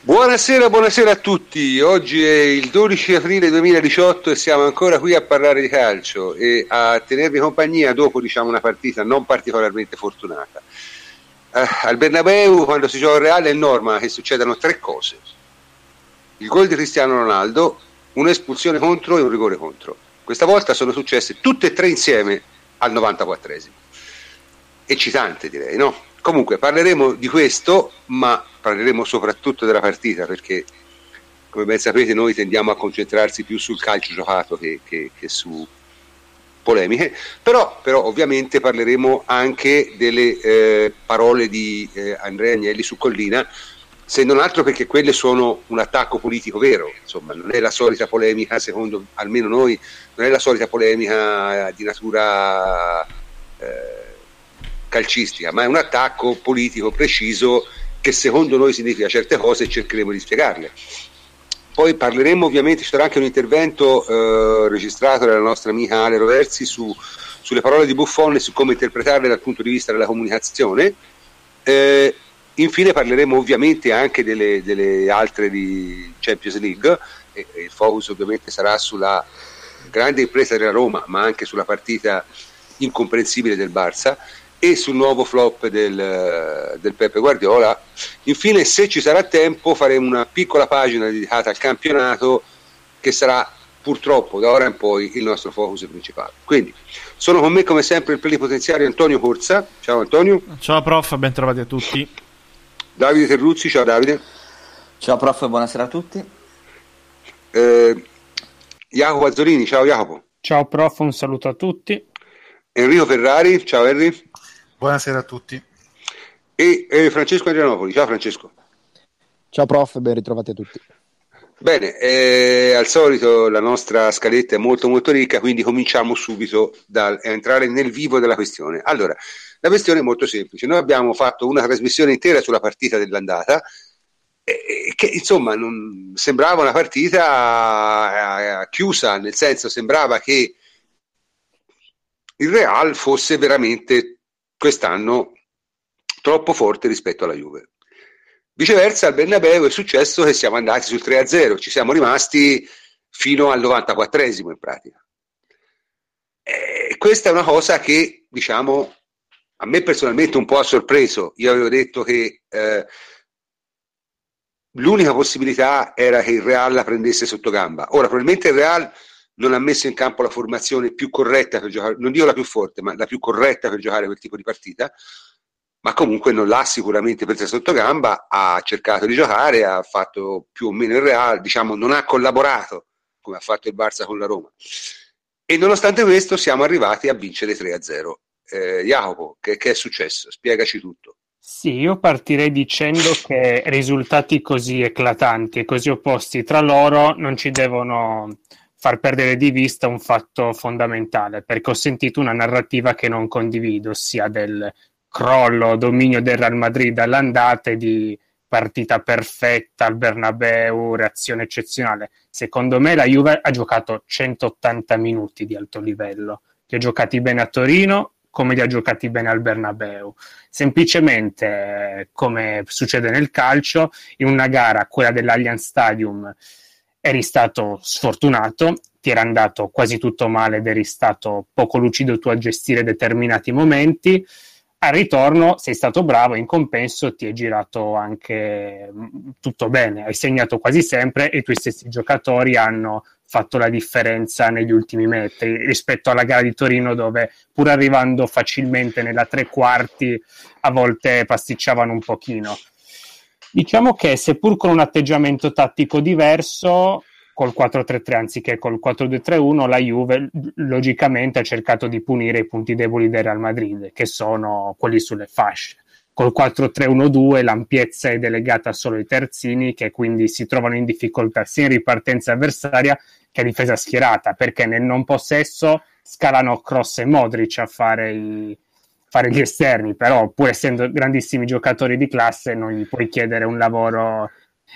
Buonasera, buonasera a tutti. Oggi è il 12 aprile 2018 e siamo ancora qui a parlare di calcio e a tenervi compagnia dopo diciamo, una partita non particolarmente fortunata. Eh, al Bernabeu, quando si gioca al Reale, è norma che succedano tre cose: il gol di Cristiano Ronaldo, un'espulsione contro e un rigore contro. Questa volta sono successe tutte e tre insieme al 94esimo. Eccitante, direi, no? Comunque parleremo di questo, ma parleremo soprattutto della partita perché, come ben sapete, noi tendiamo a concentrarsi più sul calcio giocato che, che, che su polemiche. Però, però, ovviamente parleremo anche delle eh, parole di eh, Andrea Agnelli su Collina, se non altro perché quelle sono un attacco politico vero, insomma, non è la solita polemica, secondo almeno noi, non è la solita polemica di natura. Eh, calcistica, ma è un attacco politico preciso che secondo noi significa certe cose e cercheremo di spiegarle. Poi parleremo ovviamente, ci sarà anche un intervento eh, registrato dalla nostra amica Ale Roversi su, sulle parole di Buffon e su come interpretarle dal punto di vista della comunicazione. Eh, infine parleremo ovviamente anche delle, delle altre di Champions League, e, e il focus ovviamente sarà sulla grande impresa della Roma, ma anche sulla partita incomprensibile del Barça e sul nuovo flop del, del, Pepe Guardiola. Infine, se ci sarà tempo, faremo una piccola pagina dedicata al campionato che sarà purtroppo da ora in poi il nostro focus principale. Quindi sono con me come sempre il plenipotenziario Antonio Corsa. Ciao Antonio. Ciao prof, ben trovati a tutti. Davide Terruzzi, ciao Davide. Ciao prof, buonasera a tutti. Eh, Jacopo Azzolini, ciao Jacopo. Ciao prof, un saluto a tutti. Enrico Ferrari, ciao Henry. Buonasera a tutti. E eh, Francesco Adrianopoli, ciao Francesco. Ciao prof, ben ritrovati a tutti. Bene, eh, al solito la nostra scaletta è molto molto ricca, quindi cominciamo subito dal, a entrare nel vivo della questione. Allora, la questione è molto semplice. Noi abbiamo fatto una trasmissione intera sulla partita dell'andata, eh, che insomma non, sembrava una partita eh, chiusa, nel senso sembrava che il Real fosse veramente quest'anno troppo forte rispetto alla Juve. Viceversa al Bernabeu è successo che siamo andati sul 3-0, ci siamo rimasti fino al 94esimo in pratica. E questa è una cosa che, diciamo, a me personalmente un po' ha sorpreso. Io avevo detto che eh, l'unica possibilità era che il Real la prendesse sotto gamba. Ora, probabilmente il Real non ha messo in campo la formazione più corretta per giocare, non dico la più forte, ma la più corretta per giocare quel tipo di partita, ma comunque non l'ha sicuramente presa sotto gamba, ha cercato di giocare, ha fatto più o meno il Real, diciamo non ha collaborato come ha fatto il Barça con la Roma. E nonostante questo siamo arrivati a vincere 3-0. Eh, Jacopo, che, che è successo? Spiegaci tutto. Sì, io partirei dicendo che risultati così eclatanti e così opposti tra loro non ci devono far perdere di vista un fatto fondamentale, perché ho sentito una narrativa che non condivido, ossia del crollo, dominio del Real Madrid all'andata e di partita perfetta al Bernabeu, reazione eccezionale. Secondo me la Juve ha giocato 180 minuti di alto livello, li ha giocati bene a Torino come li ha giocati bene al Bernabeu. Semplicemente, come succede nel calcio, in una gara, quella dell'Allianz Stadium, eri stato sfortunato, ti era andato quasi tutto male ed eri stato poco lucido tu a gestire determinati momenti. Al ritorno sei stato bravo, in compenso ti è girato anche mm, tutto bene, hai segnato quasi sempre e i tuoi stessi giocatori hanno fatto la differenza negli ultimi metri rispetto alla gara di Torino dove pur arrivando facilmente nella tre quarti a volte pasticciavano un pochino. Diciamo che seppur con un atteggiamento tattico diverso, col 4-3-3 anziché col 4-2-3-1, la Juve logicamente ha cercato di punire i punti deboli del Real Madrid, che sono quelli sulle fasce. Col 4-3-1-2 l'ampiezza è delegata solo ai terzini, che quindi si trovano in difficoltà sia in ripartenza avversaria che a difesa schierata, perché nel non possesso scalano Cross e Modric a fare i, fare gli esterni, però pur essendo grandissimi giocatori di classe non gli puoi chiedere un lavoro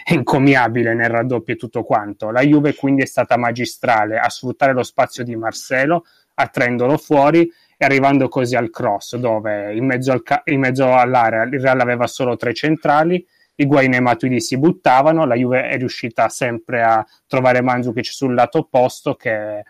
encomiabile nel raddoppio e tutto quanto. La Juve quindi è stata magistrale a sfruttare lo spazio di Marcelo, attraendolo fuori e arrivando così al cross dove in mezzo, al ca- in mezzo all'area il Real aveva solo tre centrali, Higuain e Matuidi si buttavano, la Juve è riuscita sempre a trovare Mandzukic sul lato opposto che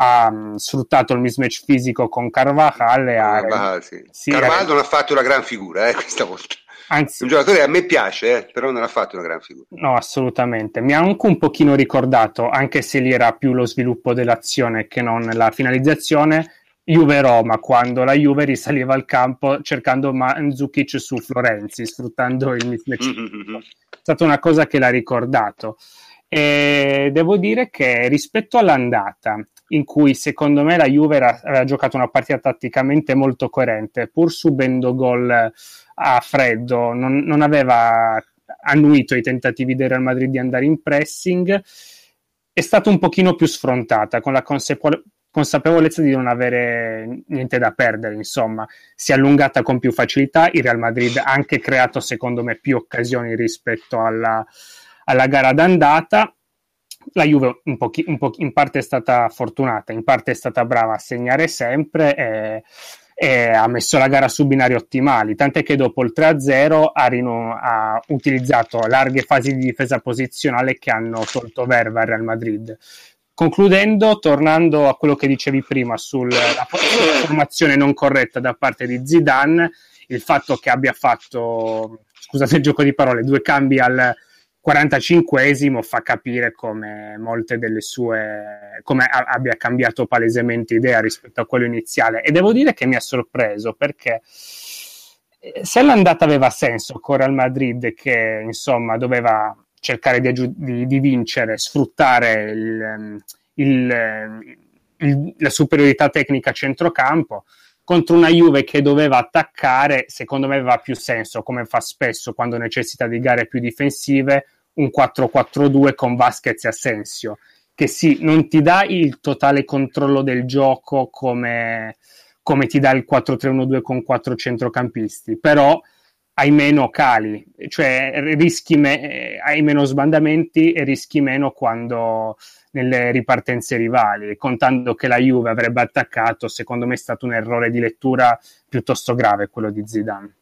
ha um, sfruttato il mismatch fisico con Carvajal e. Carvajal, sì. Sì, Carvajal non ha fatto una gran figura eh, questa volta. Anzi, un giocatore a me piace, eh, però non ha fatto una gran figura. No, assolutamente. Mi ha anche un pochino ricordato, anche se lì era più lo sviluppo dell'azione che non la finalizzazione, Juve-Roma, quando la Juve risaliva al campo cercando Mandzukic su Florenzi, sfruttando il mismatch. Mm-hmm. È stata una cosa che l'ha ricordato. E devo dire che rispetto all'andata, in cui secondo me la Juve era, aveva giocato una partita tatticamente molto coerente, pur subendo gol a freddo, non, non aveva annuito i tentativi del Real Madrid di andare in pressing, è stata un pochino più sfrontata, con la consapevolezza consapevolezza di non avere niente da perdere, insomma, si è allungata con più facilità. Il Real Madrid ha anche creato, secondo me, più occasioni rispetto alla, alla gara d'andata la Juve un po', un po', in parte è stata fortunata, in parte è stata brava a segnare sempre e, e ha messo la gara su binari ottimali, tant'è che dopo il 3-0 ha, rino, ha utilizzato larghe fasi di difesa posizionale che hanno tolto verva al Real Madrid. Concludendo, tornando a quello che dicevi prima sulla formazione non corretta da parte di Zidane, il fatto che abbia fatto, scusate il gioco di parole, due cambi al 45esimo fa capire come molte delle sue come a- abbia cambiato palesemente idea rispetto a quello iniziale. E devo dire che mi ha sorpreso perché eh, se l'andata aveva senso con Real Madrid che insomma doveva cercare di, aggi- di, di vincere sfruttare il, il, il, la superiorità tecnica a centrocampo contro una Juve che doveva attaccare, secondo me aveva più senso, come fa spesso quando necessita di gare più difensive, un 4-4-2 con Vasquez e Asensio, che sì, non ti dà il totale controllo del gioco come, come ti dà il 4-3-1-2 con quattro centrocampisti, però hai meno cali, cioè rischi me- hai meno sbandamenti e rischi meno quando nelle ripartenze rivali, contando che la Juve avrebbe attaccato, secondo me è stato un errore di lettura piuttosto grave quello di Zidane.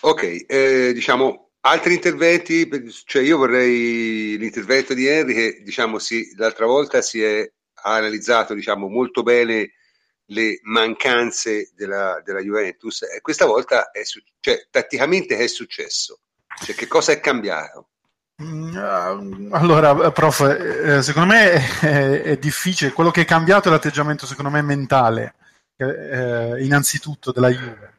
Ok, eh, diciamo Altri interventi, cioè io vorrei l'intervento di Henry che diciamo si, l'altra volta si è analizzato diciamo, molto bene le mancanze della, della Juventus e questa volta è cioè, tatticamente è successo? Cioè, che cosa è cambiato? Mm, eh, allora, prof, eh, secondo me è, è, difficile. Quello che è cambiato è l'atteggiamento, secondo me, mentale, eh, innanzitutto della Juve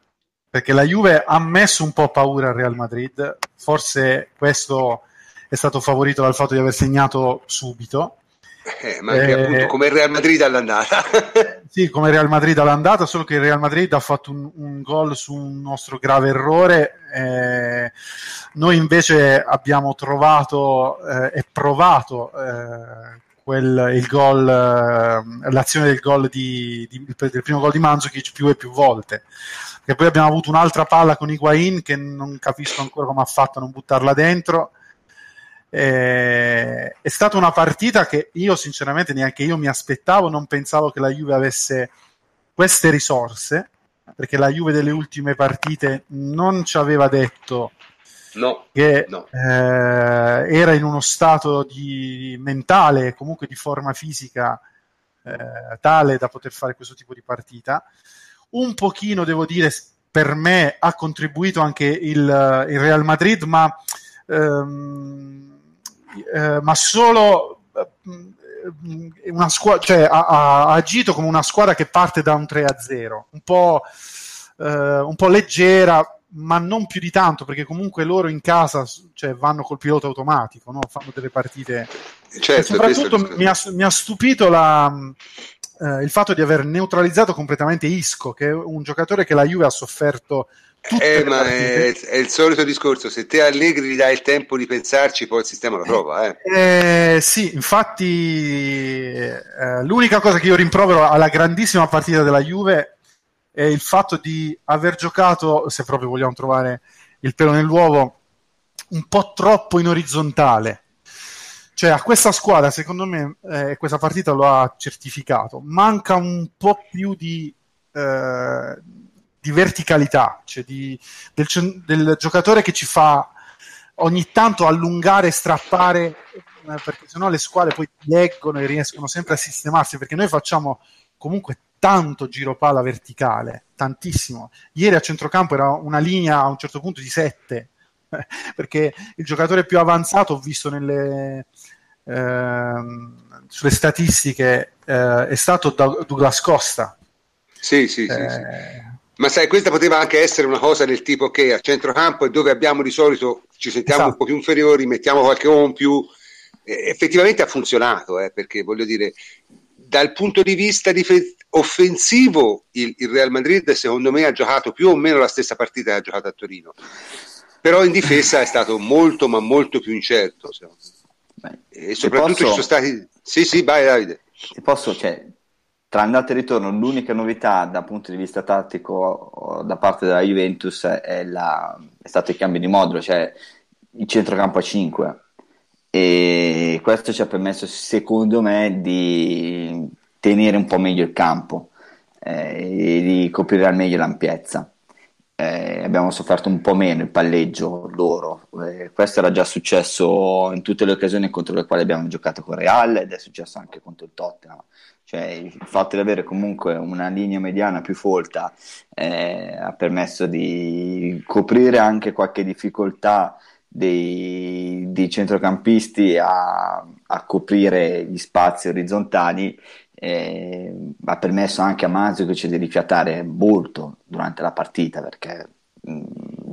perché la Juve ha messo un po' paura al Real Madrid, forse questo è stato favorito dal fatto di aver segnato subito. Eh, ma anche eh, appunto come il Real Madrid all'andata. sì, come il Real Madrid all'andata, solo che il Real Madrid ha fatto un, un gol su un nostro grave errore. Eh, noi invece abbiamo trovato eh, e provato eh, quel, il gol, eh, l'azione del, gol di, di, del primo gol di Mandzukic più e più volte che poi abbiamo avuto un'altra palla con Higuain che non capisco ancora come ha fatto a non buttarla dentro. Eh, è stata una partita che io sinceramente neanche io mi aspettavo, non pensavo che la Juve avesse queste risorse, perché la Juve delle ultime partite non ci aveva detto no, che no. Eh, era in uno stato di mentale, comunque di forma fisica eh, tale da poter fare questo tipo di partita un pochino, devo dire, per me ha contribuito anche il, il Real Madrid, ma, ehm, eh, ma solo eh, una squadra, cioè, ha, ha, agito come una squadra che parte da un 3-0, un po', eh, un po' leggera, ma non più di tanto, perché comunque loro in casa cioè, vanno col pilota automatico, no? fanno delle partite. Certo, soprattutto mi ha, mi ha, stupito la, eh, il fatto di aver neutralizzato completamente Isco, che è un giocatore che la Juve ha sofferto eh, ma è, è, il solito discorso, se te Allegri gli dai il tempo di pensarci, poi il sistema lo trova. Eh. Eh, sì, infatti eh, l'unica cosa che io rimprovero alla grandissima partita della Juve è il fatto di aver giocato, se proprio vogliamo trovare il pelo nell'uovo, un po' troppo in orizzontale. Cioè, a questa squadra, secondo me, eh, questa partita lo ha certificato. Manca un po' più di, eh, di verticalità, cioè di, del, del, giocatore che ci fa ogni tanto allungare e strappare, eh, perché sennò le squadre poi leggono e riescono sempre a sistemarsi, perché noi facciamo comunque tanto giro palla verticale, tantissimo. Ieri a centrocampo era una linea a un certo punto di 7, perché il giocatore più avanzato ho visto nelle, ehm, sulle statistiche eh, è stato Douglas Costa. Sì, sì, sì, eh, sì. Ma sai, questa poteva anche essere una cosa del tipo che a centrocampo è dove abbiamo di solito, ci sentiamo esatto. un po' più inferiori, mettiamo qualche uomo in più. E effettivamente ha funzionato, eh, perché voglio dire, dal punto di vista dif- offensivo, il, il, Real Madrid secondo me ha giocato più o meno la stessa partita che ha giocato a Torino, però in difesa è stato molto, ma molto più incerto. Beh, e soprattutto posso... ci sono stati. Sì, sì, vai Davide. Se posso, cioè, tra andata e ritorno, l'unica novità dal punto di vista tattico da parte della Juventus è, la, è stato il cambio di modulo, cioè il centrocampo a 5 e questo ci ha permesso secondo me di tenere un po' meglio il campo eh, e di coprire al meglio l'ampiezza. Eh, abbiamo sofferto un po' meno il palleggio loro. Eh, questo era già successo in tutte le occasioni contro le quali abbiamo giocato con Real ed è successo anche contro il Tottenham. Cioè, il fatto di avere comunque una linea mediana più folta eh, ha permesso di coprire anche qualche difficoltà dei, dei centrocampisti a, a, coprire gli spazi orizzontali eh, ha permesso anche a Mazzuc di rifiatare molto durante la partita perché mh, mm,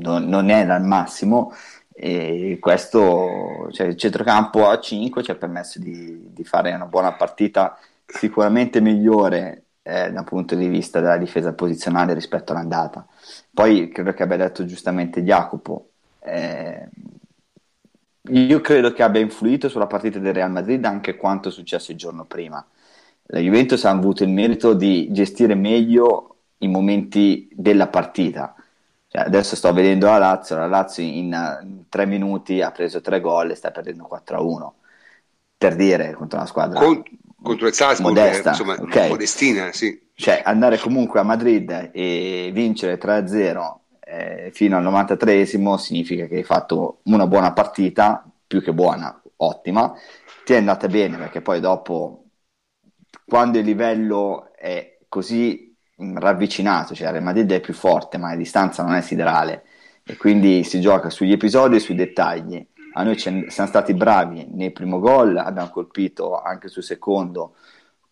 non, non era al massimo e questo cioè, il centrocampo a 5 ci ha permesso di, di fare una buona partita sicuramente migliore eh, dal punto di vista della difesa posizionale rispetto all'andata poi credo che abbia detto giustamente Jacopo eh, io credo che abbia influito sulla partita del Real Madrid anche quanto è successo il giorno prima. La Juventus ha avuto il merito di gestire meglio i momenti della partita. Cioè, adesso sto vedendo la Lazio, la Lazio in, in tre minuti ha preso tre gol e sta perdendo 4-1. Per dire, contro una squadra Con, contro il Salzburg, modesta, insomma, okay. modestina, sì. Cioè, andare comunque a Madrid e vincere 3-0 eh, fino al 93esimo significa che hai fatto una buona partita, più che buona, ottima, ti è andata bene perché poi dopo, quando il livello è così ravvicinato, cioè Real Madrid è più forte ma la distanza non è siderale e quindi si gioca sugli episodi e sui dettagli. A noi siamo stati bravi nel primo gol, abbiamo colpito anche sul secondo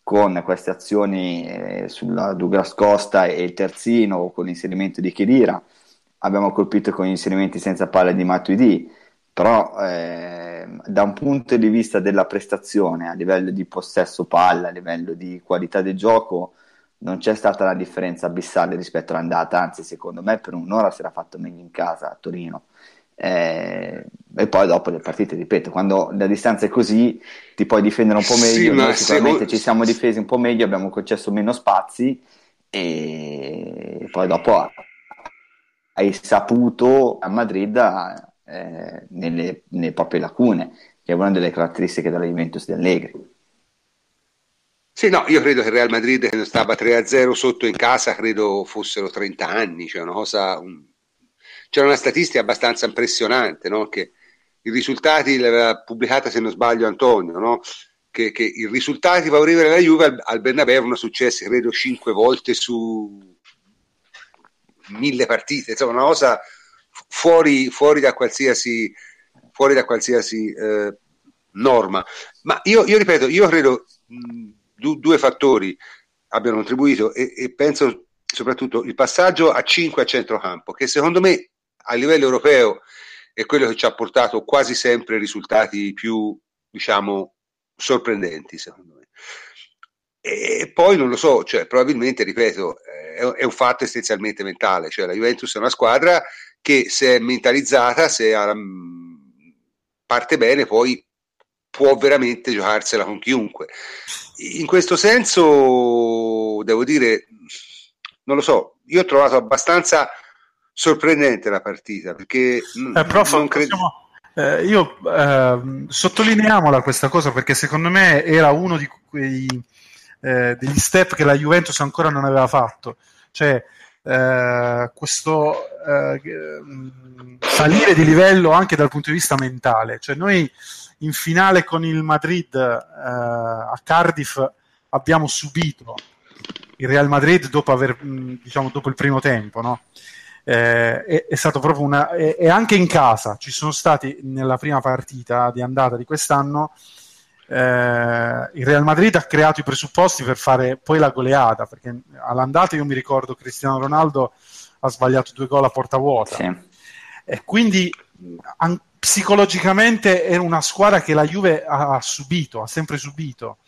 con queste azioni eh, sulla Douglas Costa e il terzino con l'inserimento di Chirira abbiamo colpito con gli inserimenti senza palla di Matuidi, però eh, da un punto di vista della prestazione, a livello di possesso palla, a livello di qualità del gioco, non c'è stata una differenza abissale rispetto all'andata, anzi secondo me per un'ora si era fatto meglio in casa a Torino. Eh, e poi dopo le partite, ripeto, quando la distanza è così ti puoi difendere un po' meglio, sì, noi sicuramente secondo... ci siamo difesi un po' meglio, abbiamo concesso meno spazi e poi dopo hai saputo a Madrid eh, nelle, nelle, proprie lacune, che è una delle caratteristiche della Juventus di Allegri. Sì, no, io credo che il Real Madrid quando stava 3-0 sotto in casa, credo fossero 30 anni, cioè una cosa, un... c'era una statistica abbastanza impressionante, no? che i risultati l'aveva pubblicata se non sbaglio Antonio, no? che, che, i risultati favorevoli alla Juve al, al Bernabeu erano successi credo 5 volte su mille partite, insomma una cosa fuori, fuori da qualsiasi, fuori da qualsiasi eh, norma. Ma io, io, ripeto, io credo mh, du, due fattori abbiano contribuito e, e, penso soprattutto il passaggio a 5 a centrocampo, che secondo me a livello europeo è quello che ci ha portato quasi sempre risultati più, diciamo, sorprendenti, secondo me. E poi non lo so, cioè, probabilmente, ripeto, è, un fatto essenzialmente mentale, cioè la Juventus è una squadra che se è mentalizzata, se ha, parte bene, poi può veramente giocarsela con chiunque. In questo senso, devo dire, non lo so, io ho trovato abbastanza sorprendente la partita perché eh, prof, non credo. Eh, io eh, sottolineiamola questa cosa perché secondo me era uno di quei eh, degli step che la Juventus ancora non aveva fatto. Cioè, eh, questo eh, salire di livello anche dal punto di vista mentale. Cioè noi in finale con il Madrid eh, a Cardiff abbiamo subito il Real Madrid dopo, aver, diciamo, dopo il primo tempo, no? eh, è, è, stato proprio una. E anche in casa ci sono stati nella prima partita di andata di quest'anno. Eh, il Real Madrid ha creato i presupposti per fare poi la goleata perché all'andata io mi ricordo Cristiano Ronaldo ha sbagliato due gol a porta vuota sì. e quindi an- psicologicamente è una squadra che la Juve ha subito, ha sempre subito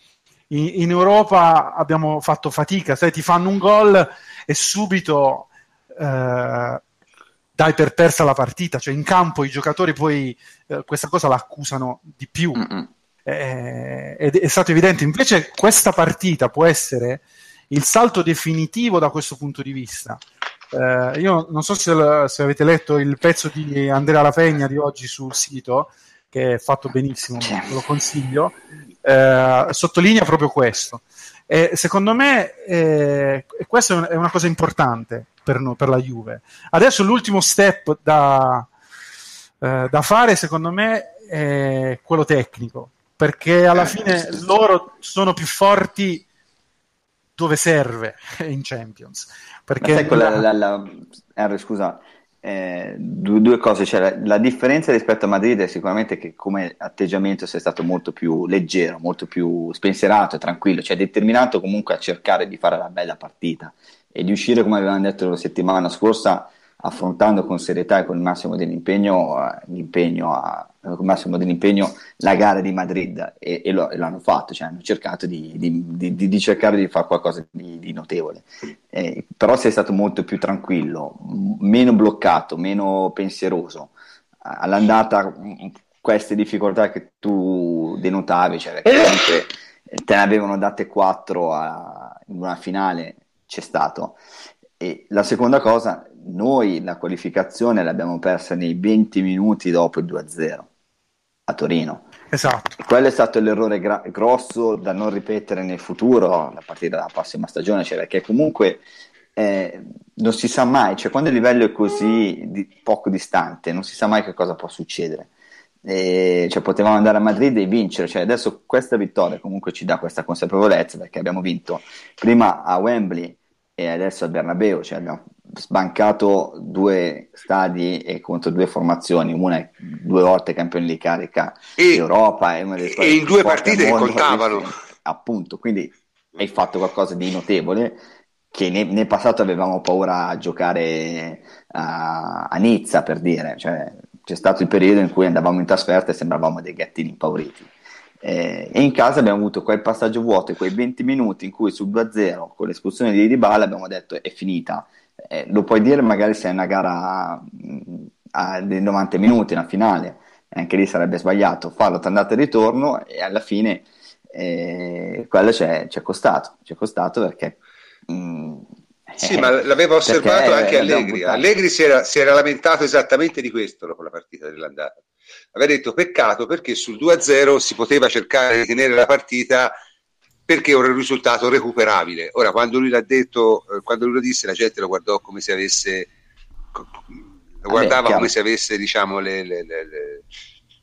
in, in Europa abbiamo fatto fatica, sai, ti fanno un gol e subito eh, dai per persa la partita, cioè in campo i giocatori poi eh, questa cosa la accusano di più. Eh, ed è stato evidente, invece questa partita può essere il salto definitivo da questo punto di vista. Eh, io non so se, se, avete letto il pezzo di Andrea Lapegna di oggi sul sito, che è fatto benissimo, ve lo consiglio, eh, sottolinea proprio questo. E secondo me eh, questa è una cosa importante per, noi, per la Juve. Adesso l'ultimo step da, eh, da fare, secondo me, è quello tecnico, perché alla fine loro sono più forti dove serve in Champions. Perché sai quella, la, la, Henry, scusa, eh, due, due, cose, cioè, la, la, differenza rispetto a Madrid è sicuramente che come atteggiamento sei stato molto più leggero, molto più spensierato e tranquillo, cioè determinato comunque a cercare di fare la bella partita e di uscire, come avevamo detto la settimana scorsa, affrontando con serietà e con il massimo dell'impegno, uh, l'impegno a, con il massimo dell'impegno la gara di Madrid e, e, lo, e l'hanno fatto, cioè hanno cercato di, di, di, di, cercare di fare qualcosa di, notevole. Eh, però sei stato molto più tranquillo, meno bloccato, meno pensieroso. All'andata queste difficoltà che tu denotavi, cioè comunque te ne avevano date quattro a, in una finale, c'è stato. E la seconda cosa, noi la qualificazione l'abbiamo persa nei 20 minuti dopo il 2-0 a Torino. Esatto. Quello è stato l'errore gra- grosso da non ripetere nel futuro, a partire dalla prossima stagione, cioè perché comunque eh, non si sa mai, cioè quando il livello è così di- poco distante, non si sa mai che cosa può succedere. E, cioè, potevamo andare a Madrid e vincere, cioè, adesso questa vittoria comunque ci dà questa consapevolezza perché abbiamo vinto prima a Wembley e adesso al Bernabeu, cioè abbiamo sbancato due stadi e contro due formazioni, una è due volte campione di carica e, Europa e, una delle e in due partite che contavano. Appunto, quindi hai fatto qualcosa di notevole che nel, nel passato avevamo paura a giocare a, a Nizza per dire, cioè, c'è stato il periodo in cui andavamo in trasferta e sembravamo dei gattini impauriti. Eh, e in casa abbiamo avuto quel passaggio vuoto e quei 20 minuti in cui sul 2-0 con l'espulsione di Dybala abbiamo detto è finita. Eh, lo puoi dire magari se è una gara a, dei 90 minuti, una finale, anche lì sarebbe sbagliato farlo tra andata e ritorno e alla fine eh, quello ci è costato, ci è costato perché... Mh, mm, sì, ma l'aveva osservato anche Allegri. Allegri si era, si era, lamentato esattamente di questo dopo la partita dell'andata. Aveva detto peccato perché sul 2-0 si poteva cercare di tenere la partita perché era un risultato recuperabile. Ora, quando lui l'ha detto, eh, quando lui lo disse, la gente lo guardò come se avesse lo guardava Vabbè, come se avesse diciamo le, le, le,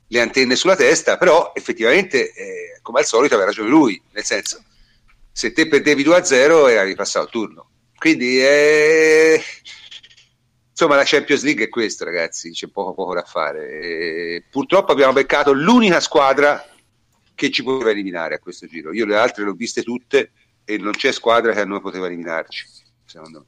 le, antenne sulla testa, però effettivamente, eh, come al solito, aveva ragione lui, nel senso, se te perdevi 2-0 era ripassato il turno. Quindi, eh, insomma, la Champions League è questo, ragazzi, c'è poco poco da fare. E, purtroppo abbiamo beccato l'unica squadra che ci poteva eliminare a questo giro. Io le altre le ho viste tutte e non c'è squadra che a noi poteva eliminarci, secondo me.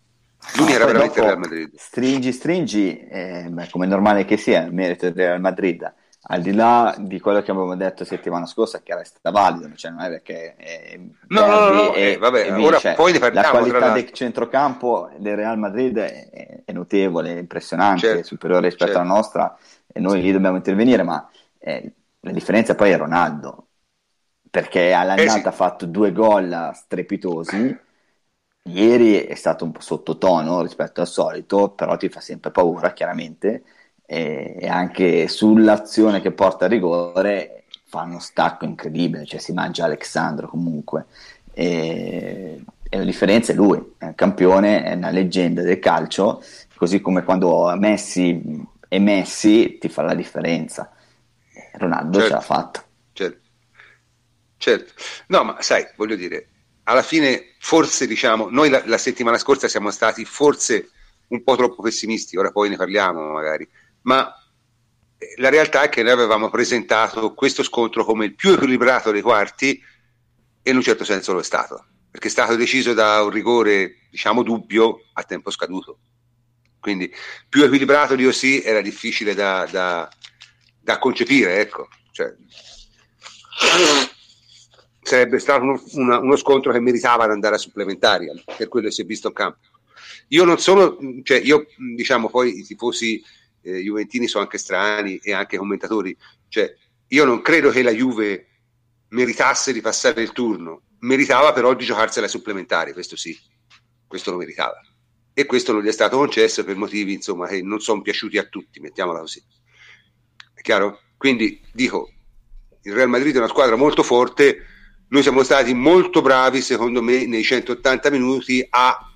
L'unica era veramente il Real Madrid. Stringi, stringi, eh, come normale che sia, il merito del Real Madrid. Al di là di quello che avevamo detto settimana scorsa, che resta valido, cioè non è perché. È no, no, no, e, eh, vabbè, ora poi ne parliamo. La qualità del centrocampo del Real Madrid è, è notevole, è impressionante, certo, è superiore rispetto certo. alla nostra, e noi lì dobbiamo intervenire, ma eh, la differenza poi è Ronaldo perché all'andata eh sì. ha fatto due gol strepitosi. Ieri è stato un po' sottotono rispetto al solito, però ti fa sempre paura, chiaramente. E anche sull'azione che porta a rigore fa uno stacco incredibile, cioè si mangia Alexandro comunque. E, e la differenza è lui, è un campione, è una leggenda del calcio, così come quando Messi è Messi ti fa la differenza. Ronaldo certo. ce l'ha fatta. Certo. No, ma sai, voglio dire, alla fine forse diciamo, noi la, la settimana scorsa siamo stati forse un po' troppo pessimisti, ora poi ne parliamo magari, ma eh, la realtà è che noi avevamo presentato questo scontro come il più equilibrato dei quarti e in un certo senso lo è stato, perché è stato deciso da un rigore, diciamo, dubbio a tempo scaduto. Quindi più equilibrato di così era difficile da, da, da concepire, ecco. Cioè, sarebbe stato uno, una, uno, scontro che meritava di andare a supplementari per quello che si è visto in campo. Io non sono, cioè io diciamo poi i tifosi eh, juventini sono anche strani e anche commentatori, cioè io non credo che la Juve meritasse di passare il turno, meritava però di giocarsela ai supplementari, questo sì, questo lo meritava. E questo non gli è stato concesso per motivi insomma, che non sono piaciuti a tutti, mettiamola così. È chiaro? Quindi dico, il Real Madrid è una squadra molto forte, noi siamo stati molto bravi, secondo me, nei 180 minuti a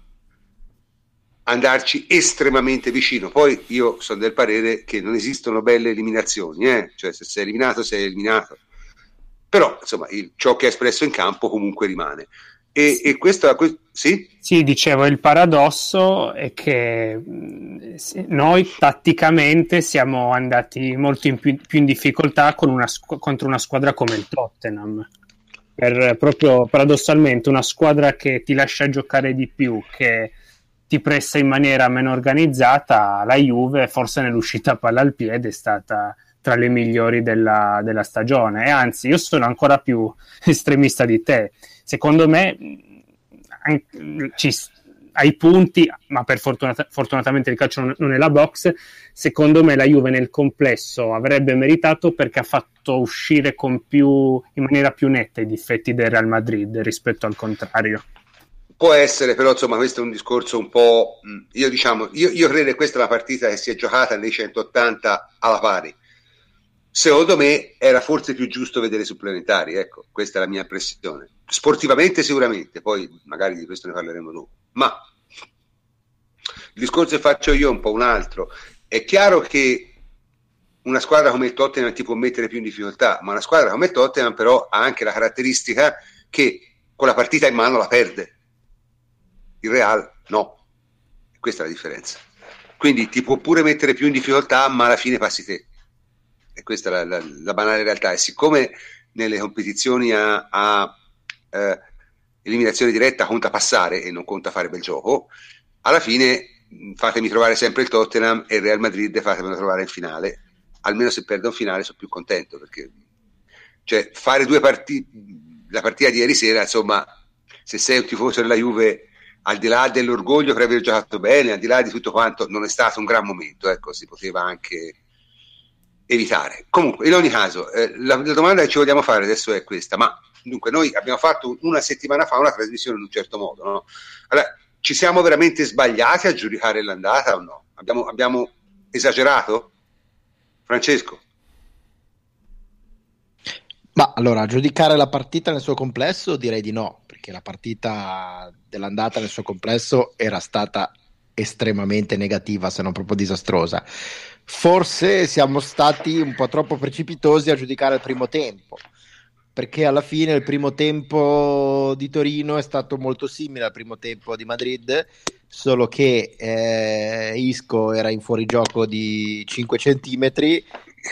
andarci estremamente vicino. Poi io sono del parere che non esistono belle eliminazioni, eh? cioè se sei eliminato, sei eliminato. Però, insomma, il, ciò che è espresso in campo comunque rimane. E, sì. e questo, sì? Sì, dicevo, il paradosso è che noi tatticamente siamo andati molto in più, più in difficoltà una, contro una squadra come il Tottenham. Per, proprio paradossalmente una squadra che ti lascia giocare di più, che ti pressa in maniera meno organizzata, la Juve forse nell'uscita palla al piede è stata tra le migliori della, della stagione e anzi io sono ancora più estremista di te. Secondo me ci, ai punti, ma per fortunata, fortunatamente il calcio non è la box, secondo me la Juve nel complesso avrebbe meritato perché ha fatto uscire più, in maniera più netta i difetti del Real Madrid rispetto al contrario. Può essere, però insomma questo è un discorso un po'... Io diciamo, io, io credo che questa è una partita che si è giocata nei 180 alla pari. Secondo me era forse più giusto vedere supplementari, ecco, questa è la mia impressione. Sportivamente sicuramente, poi magari di questo ne parleremo dopo. Ma il discorso che faccio io è un po' un altro. È chiaro che una squadra come il Tottenham ti può mettere più in difficoltà, ma una squadra come il Tottenham però ha anche la caratteristica che con la partita in mano la perde il Real no. Questa è la differenza. Quindi ti può pure mettere più in difficoltà, ma alla fine passi te. E questa è la, la, la banale realtà. E siccome nelle competizioni a, a eh, eliminazione diretta conta passare e non conta fare bel gioco, alla fine fatemi trovare sempre il Tottenham e il Real Madrid fatemelo trovare in finale. Almeno se perdo un finale sono più contento perché cioè, fare due partite, la partita di ieri sera, insomma, se sei un tifoso della Juve al di là dell'orgoglio per aver giocato bene, al di là di tutto quanto, non è stato un gran momento, ecco, si poteva anche evitare. Comunque, in ogni caso, eh, la, la, domanda che ci vogliamo fare adesso è questa, ma dunque noi abbiamo fatto una settimana fa una trasmissione in un certo modo, no? Allora, ci siamo veramente sbagliati a giudicare l'andata o no? Abbiamo, abbiamo esagerato? Francesco? Ma allora, giudicare la partita nel suo complesso direi di no, perché la partita dell'andata nel suo complesso era stata estremamente negativa, se non proprio disastrosa. Forse siamo stati un po' troppo precipitosi a giudicare il primo tempo, perché alla fine il primo tempo di Torino è stato molto simile al primo tempo di Madrid, solo che eh, Isco era in fuorigioco di 5 centimetri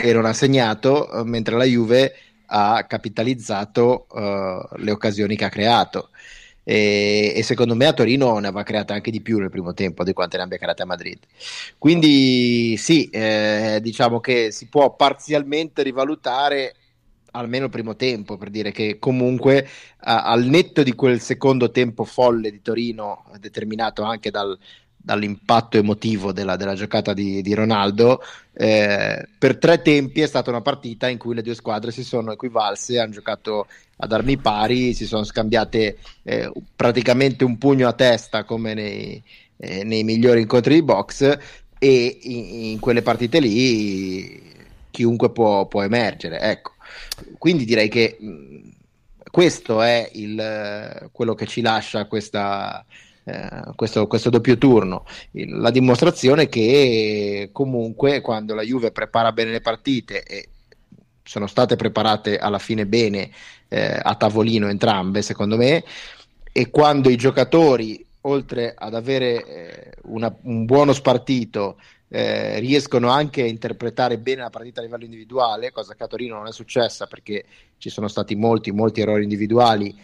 e non ha segnato, mentre la Juve ha capitalizzato uh, le occasioni che ha creato. E, e, secondo me a Torino ne aveva create anche di più nel primo tempo di quante ne abbia create a Madrid. Quindi sì, eh, diciamo che si può parzialmente rivalutare almeno il primo tempo per dire che comunque a, al netto di quel secondo tempo folle di Torino determinato anche dal, dall'impatto emotivo della, della giocata di, di Ronaldo, eh, per tre tempi è stata una partita in cui le due squadre si sono equivalse, hanno giocato ad armi pari, si sono scambiate eh, praticamente un pugno a testa come nei, eh, nei migliori incontri di box e in, in quelle partite lì chiunque può, può emergere. Ecco. Quindi direi che mh, questo è il, quello che ci lascia questa, eh, questo, questo, doppio turno. Il, la dimostrazione che comunque quando la Juve prepara bene le partite e sono state preparate alla fine bene eh, a tavolino entrambe, secondo me, e quando i giocatori, oltre ad avere eh, una, un buono spartito, eh, riescono anche a interpretare bene la partita a livello individuale, cosa che a Torino non è successa perché ci sono stati molti, molti errori individuali,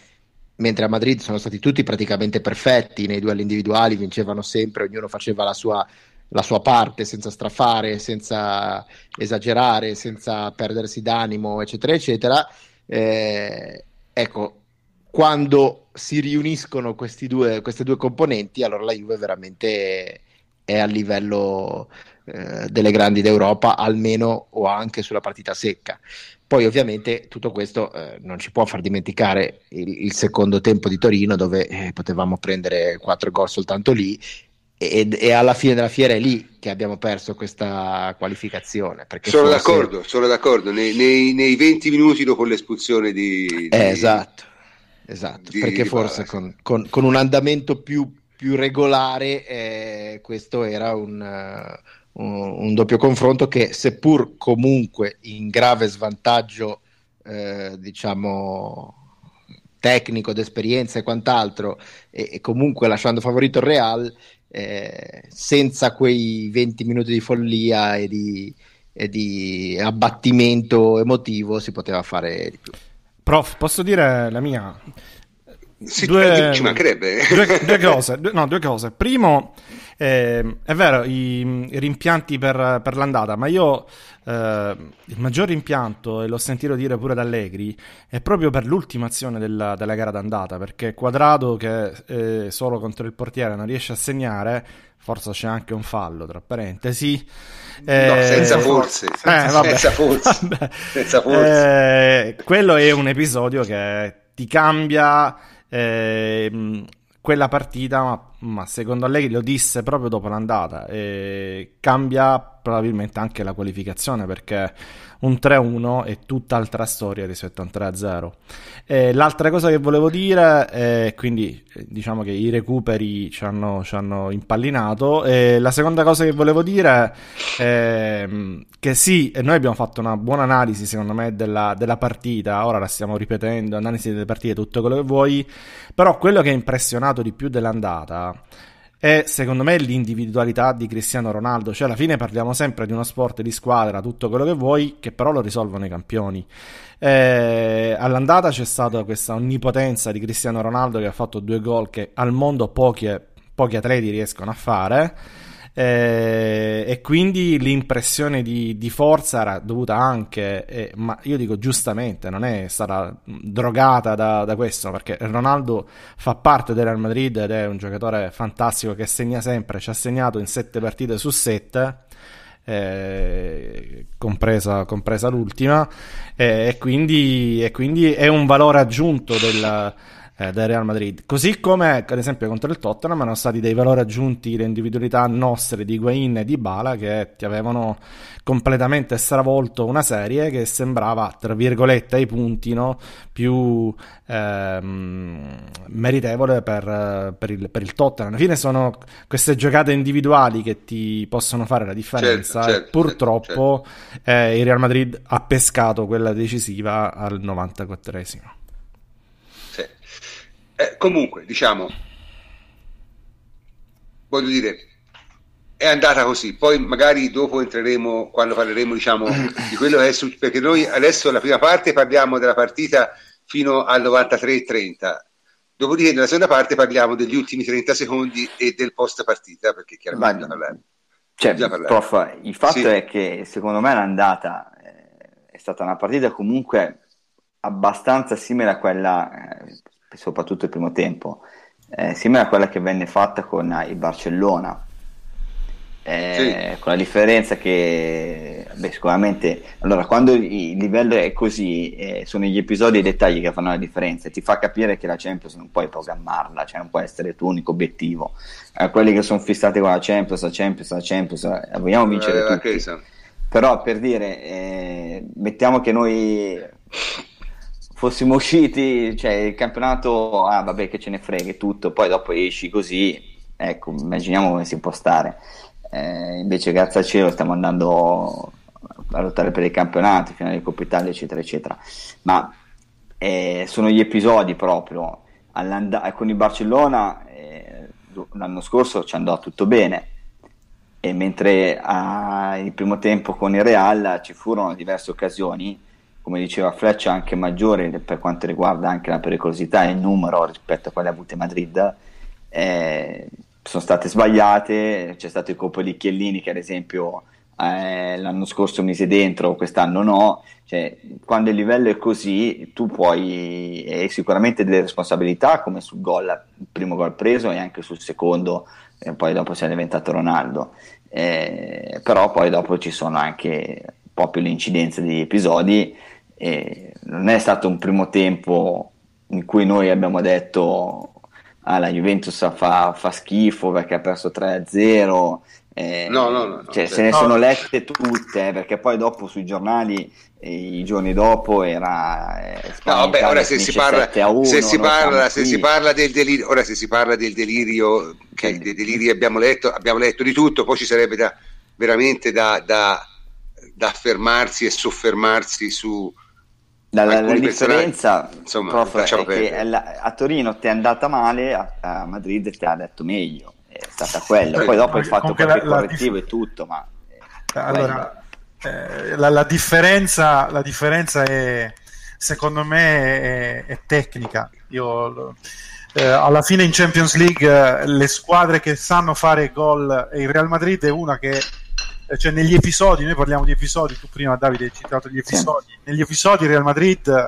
mentre a Madrid sono stati tutti praticamente perfetti nei duelli individuali, vincevano sempre, ognuno faceva la sua, la sua parte senza strafare, senza esagerare, senza perdersi d'animo, eccetera, eccetera. Eh, ecco, quando si riuniscono due, queste due componenti, allora la Juve veramente è a livello eh, delle grandi d'Europa, almeno o anche sulla partita secca. Poi ovviamente tutto questo eh, non ci può far dimenticare il, il, secondo tempo di Torino dove eh, potevamo prendere quattro gol soltanto lì e, e, alla fine della fiera è lì che abbiamo perso questa qualificazione. sono, forse... d'accordo, sono d'accordo, nei, nei, nei, 20 minuti dopo l'espulsione di... di... Eh, esatto, esatto. Di, perché forse con, con, con un andamento più più regolare, eh, questo era un, uh, un, doppio confronto che seppur comunque in grave svantaggio, eh, diciamo tecnico, d'esperienza e quant'altro, e, e comunque lasciando favorito il Real, eh, senza quei 20 minuti di follia e di, e di abbattimento emotivo si poteva fare di più. Prof, posso dire la mia? Sì, due, ci mancherebbe. Due, due, cose, due, no, due cose. Primo, eh, è vero, i, i rimpianti per, per, l'andata, ma io eh, il maggior rimpianto, e l'ho sentito dire pure da Allegri, è proprio per l'ultima azione della, della gara d'andata, perché Quadrado che eh, solo contro il portiere non riesce a segnare, forse c'è anche un fallo, tra parentesi. Eh, no, senza forse, senza, eh, senza forse. senza forse. Eh, quello è un episodio che ti cambia eh, quella partita, ma, ma, secondo lei lo disse proprio dopo l'andata, eh, cambia probabilmente anche la qualificazione perché un 3-1 è tutt'altra storia rispetto a un 3-0. Eh, l'altra cosa che volevo dire, è quindi eh, diciamo che i recuperi ci hanno, ci hanno impallinato, e la seconda cosa che volevo dire è mm, che sì, noi abbiamo fatto una buona analisi secondo me della, della partita, ora la stiamo ripetendo, analisi delle partite, tutto quello che vuoi, però quello che ha impressionato di più dell'andata è secondo me l'individualità di Cristiano Ronaldo, cioè alla fine parliamo sempre di uno sport di squadra, tutto quello che vuoi, che però lo risolvono i campioni. Eh, all'andata c'è stata questa onnipotenza di Cristiano Ronaldo che ha fatto due gol che al mondo pochi, pochi atleti riescono a fare eh, e quindi l'impressione di, di, forza era dovuta anche, eh, ma io dico giustamente, non è stata drogata da, da, questo, perché Ronaldo fa parte del Real Madrid ed è un giocatore fantastico che segna sempre, ci ha segnato in sette partite su sette. Eh, compresa, compresa, l'ultima, eh, e, quindi, e, quindi, è un valore aggiunto del, eh, del Real Madrid. Così come, ad esempio, contro il Tottenham hanno stati dei valori aggiunti le individualità nostre di Guain e di Bala che ti avevano completamente stravolto una serie che sembrava, tra virgolette, ai punti no, più ehm, meritevole per, per, il, per, il, Tottenham. Alla fine sono queste giocate individuali che ti possono fare la differenza certo, certo, purtroppo certo. Eh, il Real Madrid ha pescato quella decisiva al 94esimo. Eh, comunque, diciamo, voglio dire, è andata così. Poi magari dopo entreremo, quando parleremo, diciamo, di quello che è successo, perché noi adesso la prima parte parliamo della partita fino al 93-30. Dopodiché nella seconda parte parliamo degli ultimi 30 secondi e del post partita, perché chiaramente Ma, parlare. Cioè, prof, il fatto sì. è che secondo me l'andata eh, è stata una partita comunque abbastanza simile a quella eh, soprattutto il primo tempo, eh, simile a quella che venne fatta con il Barcellona. Eh, sì. Con la differenza che beh, sicuramente allora quando il livello è così eh, sono gli episodi e i dettagli che fanno la differenza e ti fa capire che la Champions non puoi programmarla cioè non può essere il tuo unico obiettivo eh, quelli che sono fissati con la Champions la Champions la Champions eh, vogliamo vincere eh, tutti però per dire eh, mettiamo che noi fossimo usciti, cioè il campionato, ah vabbè che ce ne frega tutto, poi dopo esci così, ecco, immaginiamo come si può stare. Eh, invece grazie al cielo stiamo andando a lottare per i campionati, finale di Coppa Italia, eccetera, eccetera. Ma eh, sono gli episodi proprio. con il Barcellona eh, l'anno scorso ci andò tutto bene, e mentre ah, il primo tempo con il Real ci furono diverse occasioni, come diceva Fletch, anche maggiori per quanto riguarda anche la pericolosità e il numero rispetto a quelle avute a Madrid. Eh, sono state sbagliate, c'è stato il colpo di Chiellini che ad esempio eh, l'anno scorso mise dentro, quest'anno no, cioè, quando il livello è così tu puoi, e sicuramente delle responsabilità come sul gol, il primo gol preso e anche sul secondo, e poi dopo si è diventato Ronaldo, eh, però poi dopo ci sono anche proprio le incidenze degli episodi e non è stato un primo tempo in cui noi abbiamo detto ah, la Juventus fa, fa schifo perché ha perso 3-0 eh, no, no, no, cioè, se ne sono lette tutte, eh, perché poi dopo sui giornali, eh, i giorni dopo era... Eh, no, vabbè, ora se si parla, 1, se, si parla, se si parla del delirio, ora se si parla del delirio, che sì. dei deliri abbiamo letto, abbiamo letto di tutto, poi ci sarebbe da, veramente da, da, da fermarsi e soffermarsi su... La, la, la differenza insomma, prof, è che la, a Torino ti è andata male, a, a Madrid ti ha detto meglio è stata quella. Poi dopo hai fatto qualche la, correttivo la dif- e tutto, ma... Allora, eh, la, la, differenza, la differenza è, secondo me, è, è tecnica. Io, eh, alla fine in Champions League le squadre che sanno fare gol, e il Real Madrid è una che eh, cioè negli episodi, noi parliamo di episodi, tu prima Davide hai citato gli episodi, sì. negli episodi Real Madrid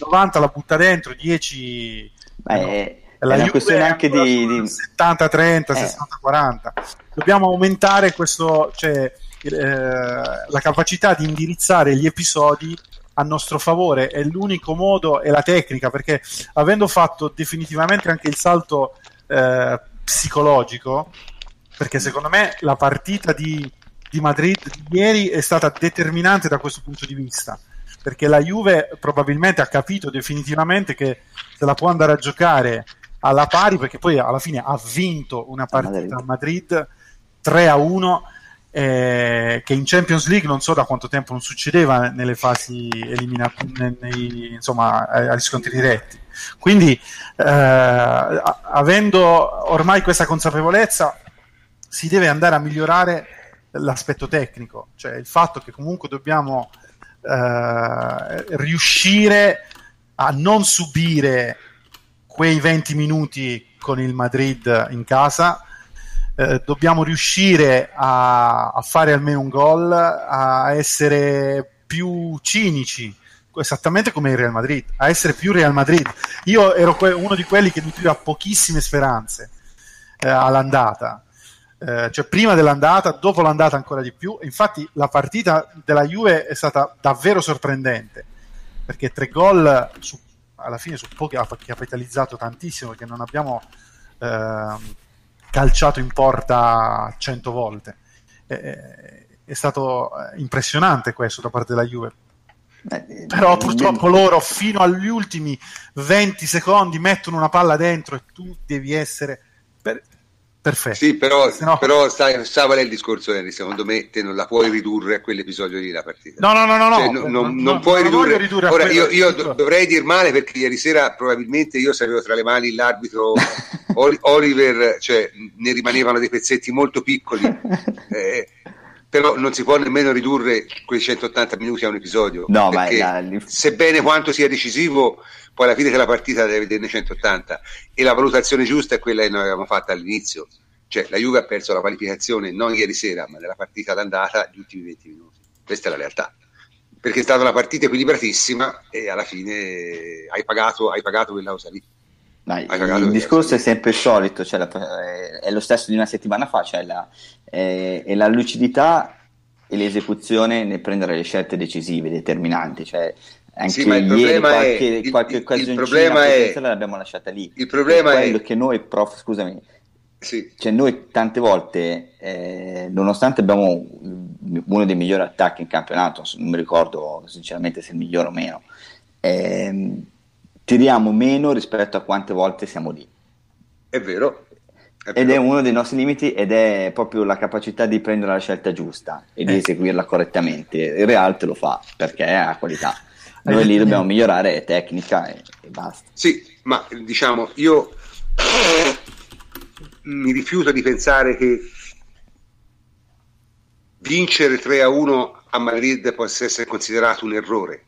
90 la butta dentro, 10 Beh, la è una questione anche di, di... 70-30, eh. 60-40. Dobbiamo aumentare questo, cioè, eh, la capacità di indirizzare gli episodi a nostro favore. È l'unico modo, è la tecnica, perché avendo fatto definitivamente anche il salto eh, psicologico, perché secondo me la partita di, di Madrid di ieri è stata determinante da questo punto di vista perché la Juve probabilmente ha capito definitivamente che se la può andare a giocare alla pari perché poi alla fine ha vinto una partita a Madrid 3 a 1 eh, che in Champions League non so da quanto tempo non succedeva nelle fasi eliminative insomma agli scontri diretti. Quindi eh, avendo ormai questa consapevolezza si deve andare a migliorare l'aspetto tecnico cioè il fatto che comunque dobbiamo eh, riuscire a non subire quei 20 minuti con il Madrid in casa. Eh, dobbiamo riuscire a, a, fare almeno un gol, a essere più cinici, esattamente come il Real Madrid, a essere più Real Madrid. Io ero que- uno di quelli che nutriva pochissime speranze eh, all'andata. Eh, cioè prima dell'andata, dopo l'andata ancora di più. Infatti la partita della Juve è stata davvero sorprendente perché tre gol su alla fine su pochi ha capitalizzato tantissimo perché non abbiamo eh, calciato in porta 100 volte. Eh, è stato impressionante questo da parte della Juve. Beh, Però purtroppo beh, loro fino agli ultimi 20 secondi mettono una palla dentro e tu devi essere Perfetto. Sì, però, no... però sta, sta vale il discorso, Henry. Secondo me te non la puoi ridurre a quell'episodio lì la partita. No, no, no, no. Cioè, no, non, non, non, puoi ridurre. ridurre Ora, io, io dovrei dir male perché ieri sera probabilmente io sapevo tra le mani l'arbitro Oliver, cioè ne rimanevano dei pezzetti molto piccoli. Eh, però non si può nemmeno ridurre quei 180 minuti a un episodio. No, ma la... sebbene quanto sia decisivo, poi alla fine della partita deve vederne 180 e la valutazione giusta è quella che noi avevamo fatto all'inizio. Cioè la Juve ha perso la qualificazione non ieri sera, ma nella partita d'andata gli ultimi 20 minuti. Questa è la realtà. Perché è stata una partita equilibratissima e alla fine hai pagato, hai pagato quella cosa lì. Dai, il discorso è sempre il solito, cioè la, è lo stesso di una settimana fa, cioè la, è, è la lucidità e l'esecuzione nel prendere le scelte decisive, determinanti. Cioè, anche sì, ieri qualche, è, qualche il, il problema è, l'abbiamo lasciata lì. Il problema è, è che noi, prof, scusami, sì. cioè noi tante volte, eh, nonostante abbiamo uno dei migliori attacchi in campionato, non mi ricordo sinceramente se il migliore o meno, ehm, tiriamo meno rispetto a quante volte siamo lì. È vero. È Ed è uno dei nostri limiti ed è proprio la capacità di prendere la scelta giusta e di Eh. eseguirla correttamente. Il Real te lo fa perché ha qualità. Noi lì dobbiamo migliorare tecnica e, e basta. Sì, ma diciamo, io mi rifiuto di pensare che vincere 3 a 1 a Madrid possa essere considerato un errore.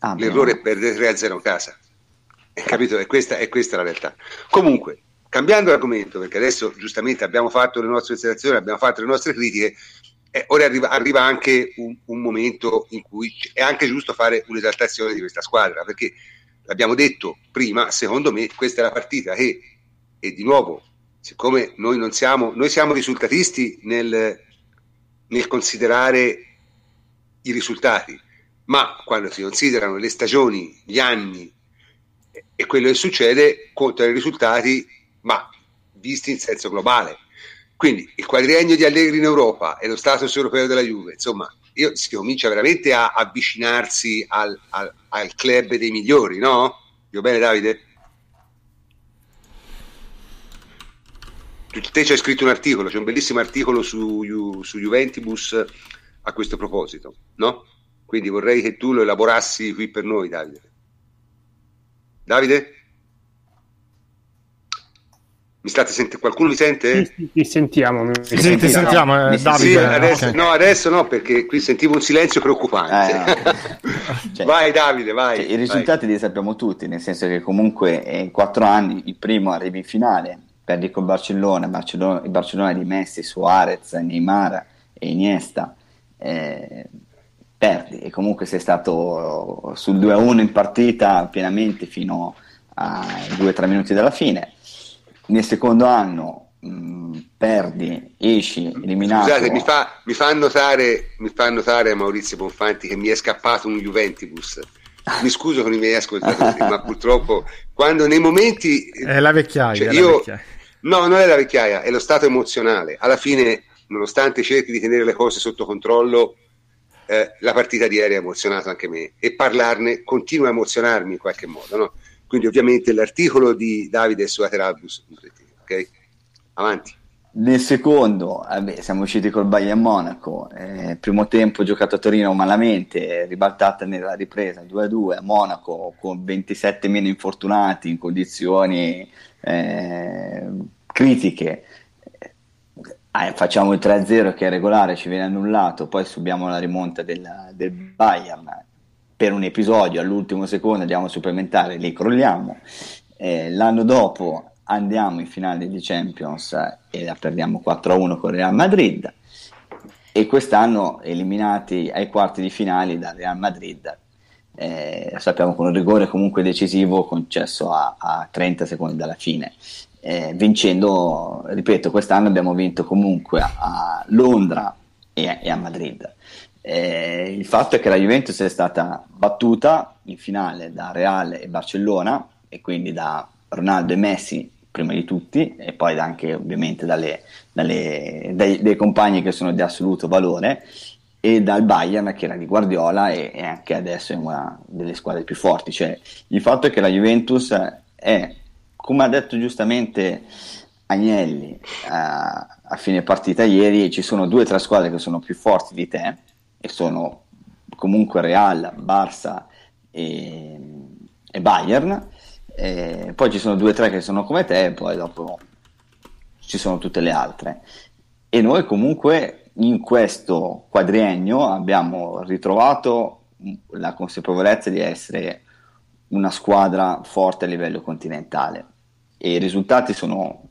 Ah, L'errore no. è perdere 3 a 0 a casa. Hai capito? E questa, è questa la realtà. Comunque, cambiando argomento, perché adesso giustamente abbiamo fatto le nostre osservazioni, abbiamo fatto le nostre critiche, eh, ora arriva, arriva anche un, un momento in cui è anche giusto fare un'esaltazione di questa squadra, perché l'abbiamo detto prima, secondo me questa è la partita che, e di nuovo, siccome noi non siamo, noi siamo risultatisti nel, nel considerare i risultati, ma quando si considerano le stagioni, gli anni e quello che succede, contano i risultati, ma visti in senso globale. Quindi il quadriennio di Allegri in Europa e lo status europeo della Juve, insomma, io, si comincia veramente a avvicinarsi al, al- al club dei migliori, no? Io bene, Davide? Te hai scritto un articolo, c'è un bellissimo articolo su, su Juventibus a questo proposito, no? Quindi vorrei che tu lo elaborassi qui per noi, Davide. Davide? Mi state sentendo? Qualcuno mi sente? Sì, sì, ti sentiamo. mi- Sì, ti sentiamo, eh, Davide. Sì, eh, adesso, ok. no, adesso no, perché qui sentivo un silenzio preoccupante. Eh, no. Cioè, vai Davide, vai. Cioè, I vai. risultati li sappiamo tutti, nel senso che comunque eh, in quattro anni il primo arrivi in finale, perdi con Barcellona, Barcellona il Barcellona di Messi, Suarez, Neymar e Iniesta, eh, perdi e comunque sei stato sul 2-1 in partita pienamente fino a 2-3 minuti dalla fine. Nel secondo anno mh, perdi, esci, eliminato. Scusate, mi fa, mi fa notare, mi fa notare Maurizio Bonfanti che mi è scappato un Juventibus. Mi scuso con i miei ascoltatori, ma purtroppo quando nei momenti È la vecchiaia. Cioè, è la io- vecchiaia. No, non è la vecchiaia, è lo stato emozionale. Alla fine, nonostante cerchi di tenere le cose sotto controllo, eh, la partita di ieri ha emozionato anche me e parlarne continua a emozionarmi in qualche modo. No? Quindi, ovviamente, l'articolo di Davide su Aterabus, ok? Avanti. Nel secondo, vabbè, siamo usciti col Bayern Monaco, eh, primo tempo giocato a Torino malamente, ribaltata nella ripresa 2-2 a Monaco con 27 meno infortunati in condizioni eh, critiche. Eh, facciamo il 3-0 che è regolare, ci viene annullato, poi subiamo la rimonta del, del Bayern per un episodio all'ultimo secondo, andiamo a supplementare, lì crolliamo. Eh, l'anno dopo andiamo in finale di Champions e la perdiamo 4-1 con Real Madrid e quest'anno eliminati ai quarti di finale dal Real Madrid eh, sappiamo con un rigore comunque decisivo concesso a, a 30 secondi dalla fine eh, vincendo ripeto quest'anno abbiamo vinto comunque a, a Londra e, e a Madrid eh, il fatto è che la Juventus è stata battuta in finale da Real e Barcellona e quindi da Ronaldo e Messi prima di tutti e poi anche ovviamente dalle, dalle, dai, dai compagni che sono di assoluto valore e dal Bayern che era di Guardiola e, e anche adesso è una delle squadre più forti. Cioè il fatto è che la Juventus è come ha detto giustamente Agnelli a, a fine partita ieri ci sono due o tre squadre che sono più forti di te e sono comunque Real, Barça e, e Bayern. Eh, poi ci sono due o tre che sono come te e poi dopo ci sono tutte le altre. E noi comunque in questo quadriennio abbiamo ritrovato la consapevolezza di essere una squadra forte a livello continentale. E i risultati sono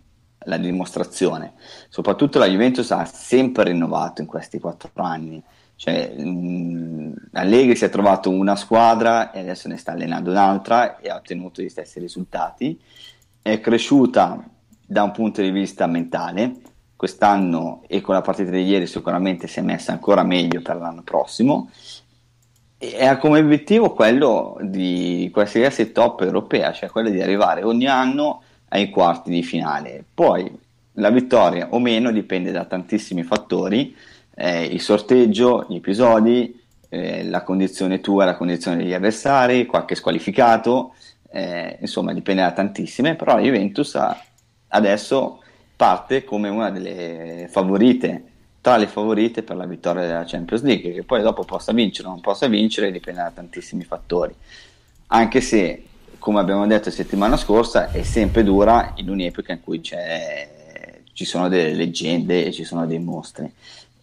la dimostrazione. Soprattutto la Juventus ha sempre rinnovato in questi quattro anni cioè, mh, Allegri si è trovato una squadra e adesso ne sta allenando un'altra e ha ottenuto gli stessi risultati. È cresciuta da un punto di vista mentale. Quest'anno e con la partita di ieri sicuramente si è messa ancora meglio per l'anno prossimo e ha come obiettivo quello di qualsiasi top europea, cioè quello di arrivare ogni anno ai quarti di finale. Poi la vittoria o meno dipende da tantissimi fattori, eh, il sorteggio, gli episodi eh, la condizione tua, la condizione degli avversari, qualche squalificato, eh, insomma dipende da tantissime, però la Juventus ha, adesso parte come una delle favorite, tra le favorite per la vittoria della Champions League, che poi dopo possa vincere o non possa vincere dipende da tantissimi fattori, anche se come abbiamo detto settimana scorsa è sempre dura in un'epoca in cui ci sono delle leggende e ci sono dei mostri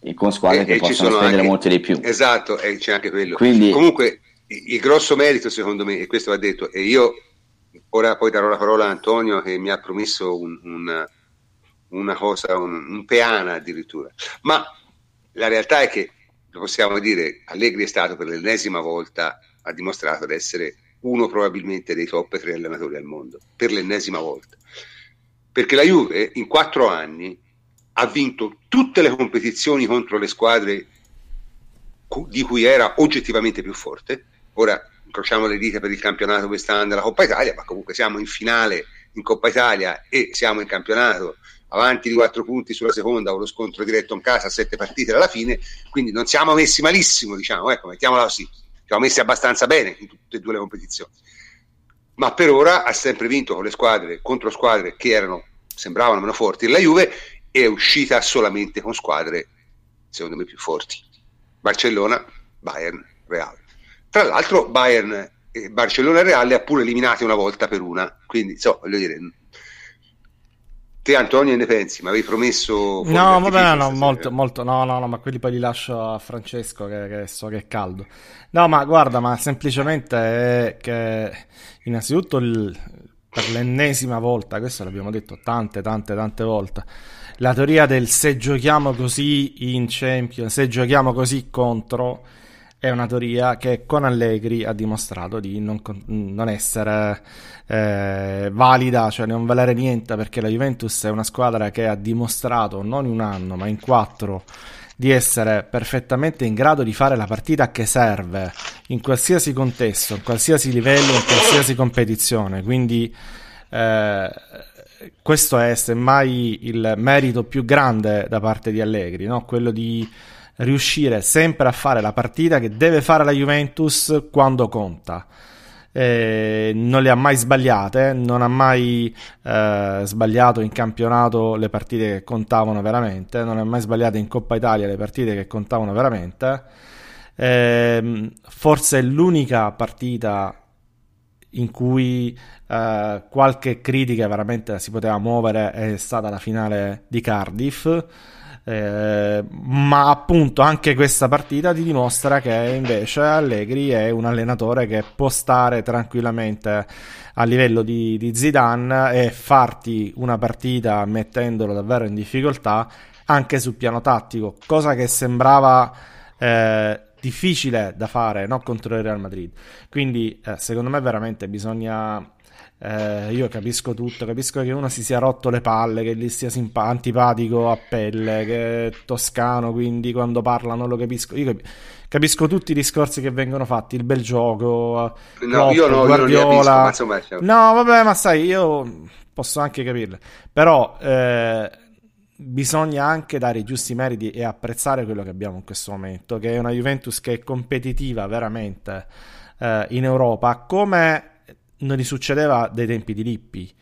e con squadre e, che e possono spendere anche, molto di più. Esatto, e c'è anche quello. Quindi, Comunque il grosso merito secondo me, e questo va detto, e io ora poi darò la parola a Antonio che mi ha promesso un, un, una cosa, un, un peana addirittura, ma la realtà è che, lo possiamo dire, Allegri è stato per l'ennesima volta, ha dimostrato di essere uno probabilmente dei top tre allenatori al mondo, per l'ennesima volta. Perché la Juve in quattro anni ha vinto tutte le competizioni contro le squadre di cui era oggettivamente più forte. Ora incrociamo le dita per il campionato quest'anno della Coppa Italia, ma comunque siamo in finale in Coppa Italia e siamo in campionato avanti di quattro punti sulla seconda o lo scontro diretto in casa a sette partite alla fine, quindi non siamo messi malissimo, diciamo, ecco, mettiamola così, siamo messi abbastanza bene in tutte e due le competizioni. Ma per ora ha sempre vinto con le squadre, contro squadre che erano, sembravano meno forti la Juve è uscita solamente con squadre secondo me più forti. Barcellona, Bayern, Real. Tra l'altro Bayern, e Barcellona e Real ha pure eliminati una volta per una, quindi so, voglio dire, te Antonio ne pensi? Mi avevi promesso... No, vabbè, no, molto, molto, no, no, no, ma quelli poi li lascio a Francesco che, che, so che è caldo. No, ma guarda, ma semplicemente è che innanzitutto il, per l'ennesima volta, questo l'abbiamo detto tante, tante, tante volte, la teoria del se giochiamo così in Champions, se giochiamo così contro, è una teoria che con Allegri ha dimostrato di non, non essere eh, valida, cioè non valere niente, perché la Juventus è una squadra che ha dimostrato non in un anno, ma in quattro di essere perfettamente in grado di fare la partita che serve in qualsiasi contesto, in qualsiasi livello, in qualsiasi competizione. Quindi eh, questo è semmai il merito più grande da parte di Allegri, no? quello di riuscire sempre a fare la partita che deve fare la Juventus quando conta. Eh, non le ha mai sbagliate, non ha mai eh, sbagliato in campionato le partite che contavano veramente, non ha mai sbagliato in Coppa Italia le partite che contavano veramente. Eh, forse l'unica partita in cui eh, qualche critica veramente si poteva muovere è stata la finale di Cardiff. Eh, ma appunto anche questa partita ti dimostra che invece Allegri è un allenatore che può stare tranquillamente a livello di, di Zidane e farti una partita mettendolo davvero in difficoltà anche sul piano tattico, cosa che sembrava eh, difficile da fare no? contro il Real Madrid. Quindi eh, secondo me veramente bisogna... Eh, io capisco tutto, capisco che uno si sia rotto le palle, che gli sia simpa- antipatico a pelle, che è toscano, quindi quando parla non lo capisco. Io cap- capisco tutti i discorsi che vengono fatti, il bel gioco, no, Klopp, io no, Guardiola. Io capisco, no, vabbè, ma sai, io posso anche capirlo. Però eh, bisogna anche dare i giusti meriti e apprezzare quello che abbiamo in questo momento, che è una Juventus che è competitiva veramente eh, in Europa, come non gli succedeva dai tempi di Lippi.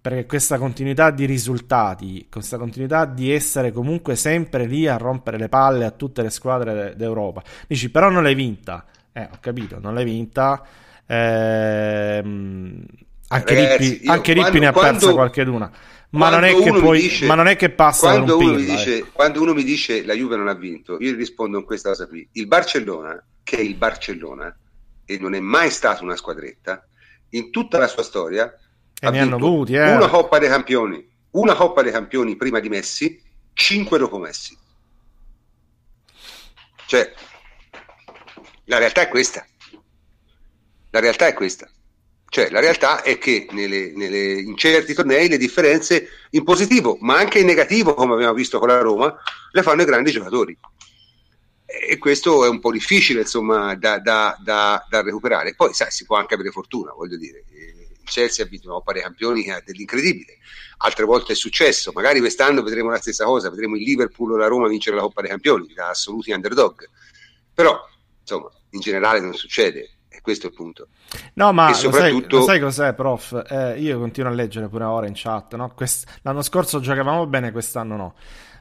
Perché questa continuità di risultati, questa continuità di essere comunque sempre lì a rompere le palle a tutte le squadre d'Europa. Dici, però non l'hai vinta. Eh, ho capito, non l'hai vinta. Ehm, anche Ragazzi, Lippi, anche Lippi ne ha quando, persa qualche luna ma non, è che poi, dice, ma non è che passa quando uno, pilla, dice, eh. quando uno mi dice la Juve non ha vinto, io rispondo in questa cosa qui. Il Barcellona, che è il Barcellona, e non è mai stata una squadretta, in tutta la sua storia e ha ne hanno avuti, eh. una Coppa dei Campioni, una Coppa dei Campioni prima di Messi, cinque dopo Messi. Cioè, la realtà è questa. La realtà è questa. Cioè, la realtà è che nelle, nelle, in certi tornei le differenze in positivo, ma anche in negativo, come abbiamo visto con la Roma, le fanno i grandi giocatori. E questo è un po' difficile, insomma, da, da, da, da recuperare. Poi, sai, si può anche avere fortuna, voglio dire. Il Chelsea ha vinto una Coppa dei Campioni dell'incredibile. Altre volte è successo. Magari quest'anno vedremo la stessa cosa, vedremo il Liverpool o la Roma vincere la Coppa dei Campioni, da assoluti underdog. Però insomma, in generale non succede. E questo è il punto. No, ma E lo sai, soprattutto- lo sai cos'è, prof? Eh, io continuo a leggere pure ora in chat, no? Quest- l'anno scorso giocavamo bene, quest'anno no.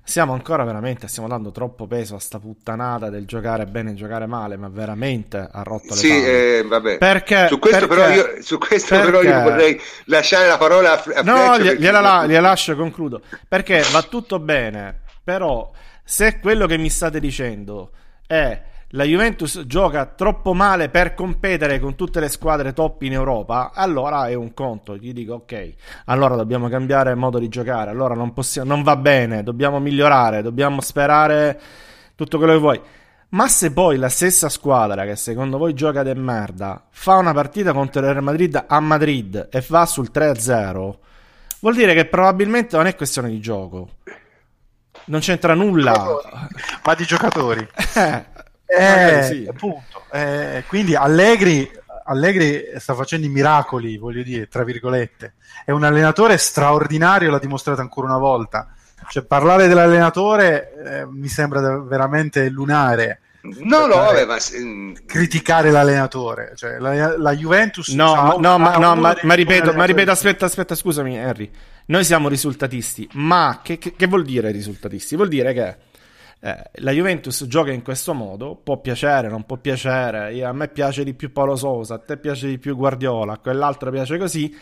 Siamo ancora veramente, stiamo dando troppo peso a sta puttanata del giocare bene e giocare male, ma veramente ha rotto le Sì, palle. eh, vabbè. Perché? su questo, perché- però, io, su questo però io perché- vorrei lasciare la parola a, a No, gli- perché- gliela, la- gliela lascio, concludo. Perché va tutto bene, però se quello che mi state dicendo è la Juventus gioca troppo male per competere con tutte le squadre top in Europa, allora è un conto. Gli dico ok, allora dobbiamo cambiare modo di giocare, allora non, possiamo, non va bene, dobbiamo migliorare, dobbiamo sperare tutto quello che vuoi. Ma se poi la stessa squadra che secondo voi gioca de merda fa una partita contro il Real Madrid a Madrid e va sul 3-0, vuol dire che probabilmente non è questione di gioco. Non c'entra nulla. ma di giocatori. Eh, Eh, sì. appunto. Eh, quindi Allegri, Allegri sta facendo i miracoli, voglio dire, tra virgolette. È un allenatore straordinario, l'ha dimostrato ancora una volta. Cioè, parlare dell'allenatore eh, mi sembra veramente lunare. No, no, vabbè, ma Criticare l'allenatore, cioè, la, la Juventus No, c'ha ma, un- no, ma, no, ma- ma ripeto, ma ripeto, aspetta, aspetta, scusami, Henry. Noi siamo risultatisti, ma che, che- che vuol dire risultatisti? Vuol dire che eh, la Juventus gioca in questo modo, può piacere, non può piacere. Io- a me piace di più Paolo Sosa, a te piace di più Guardiola, a quell'altro piace così.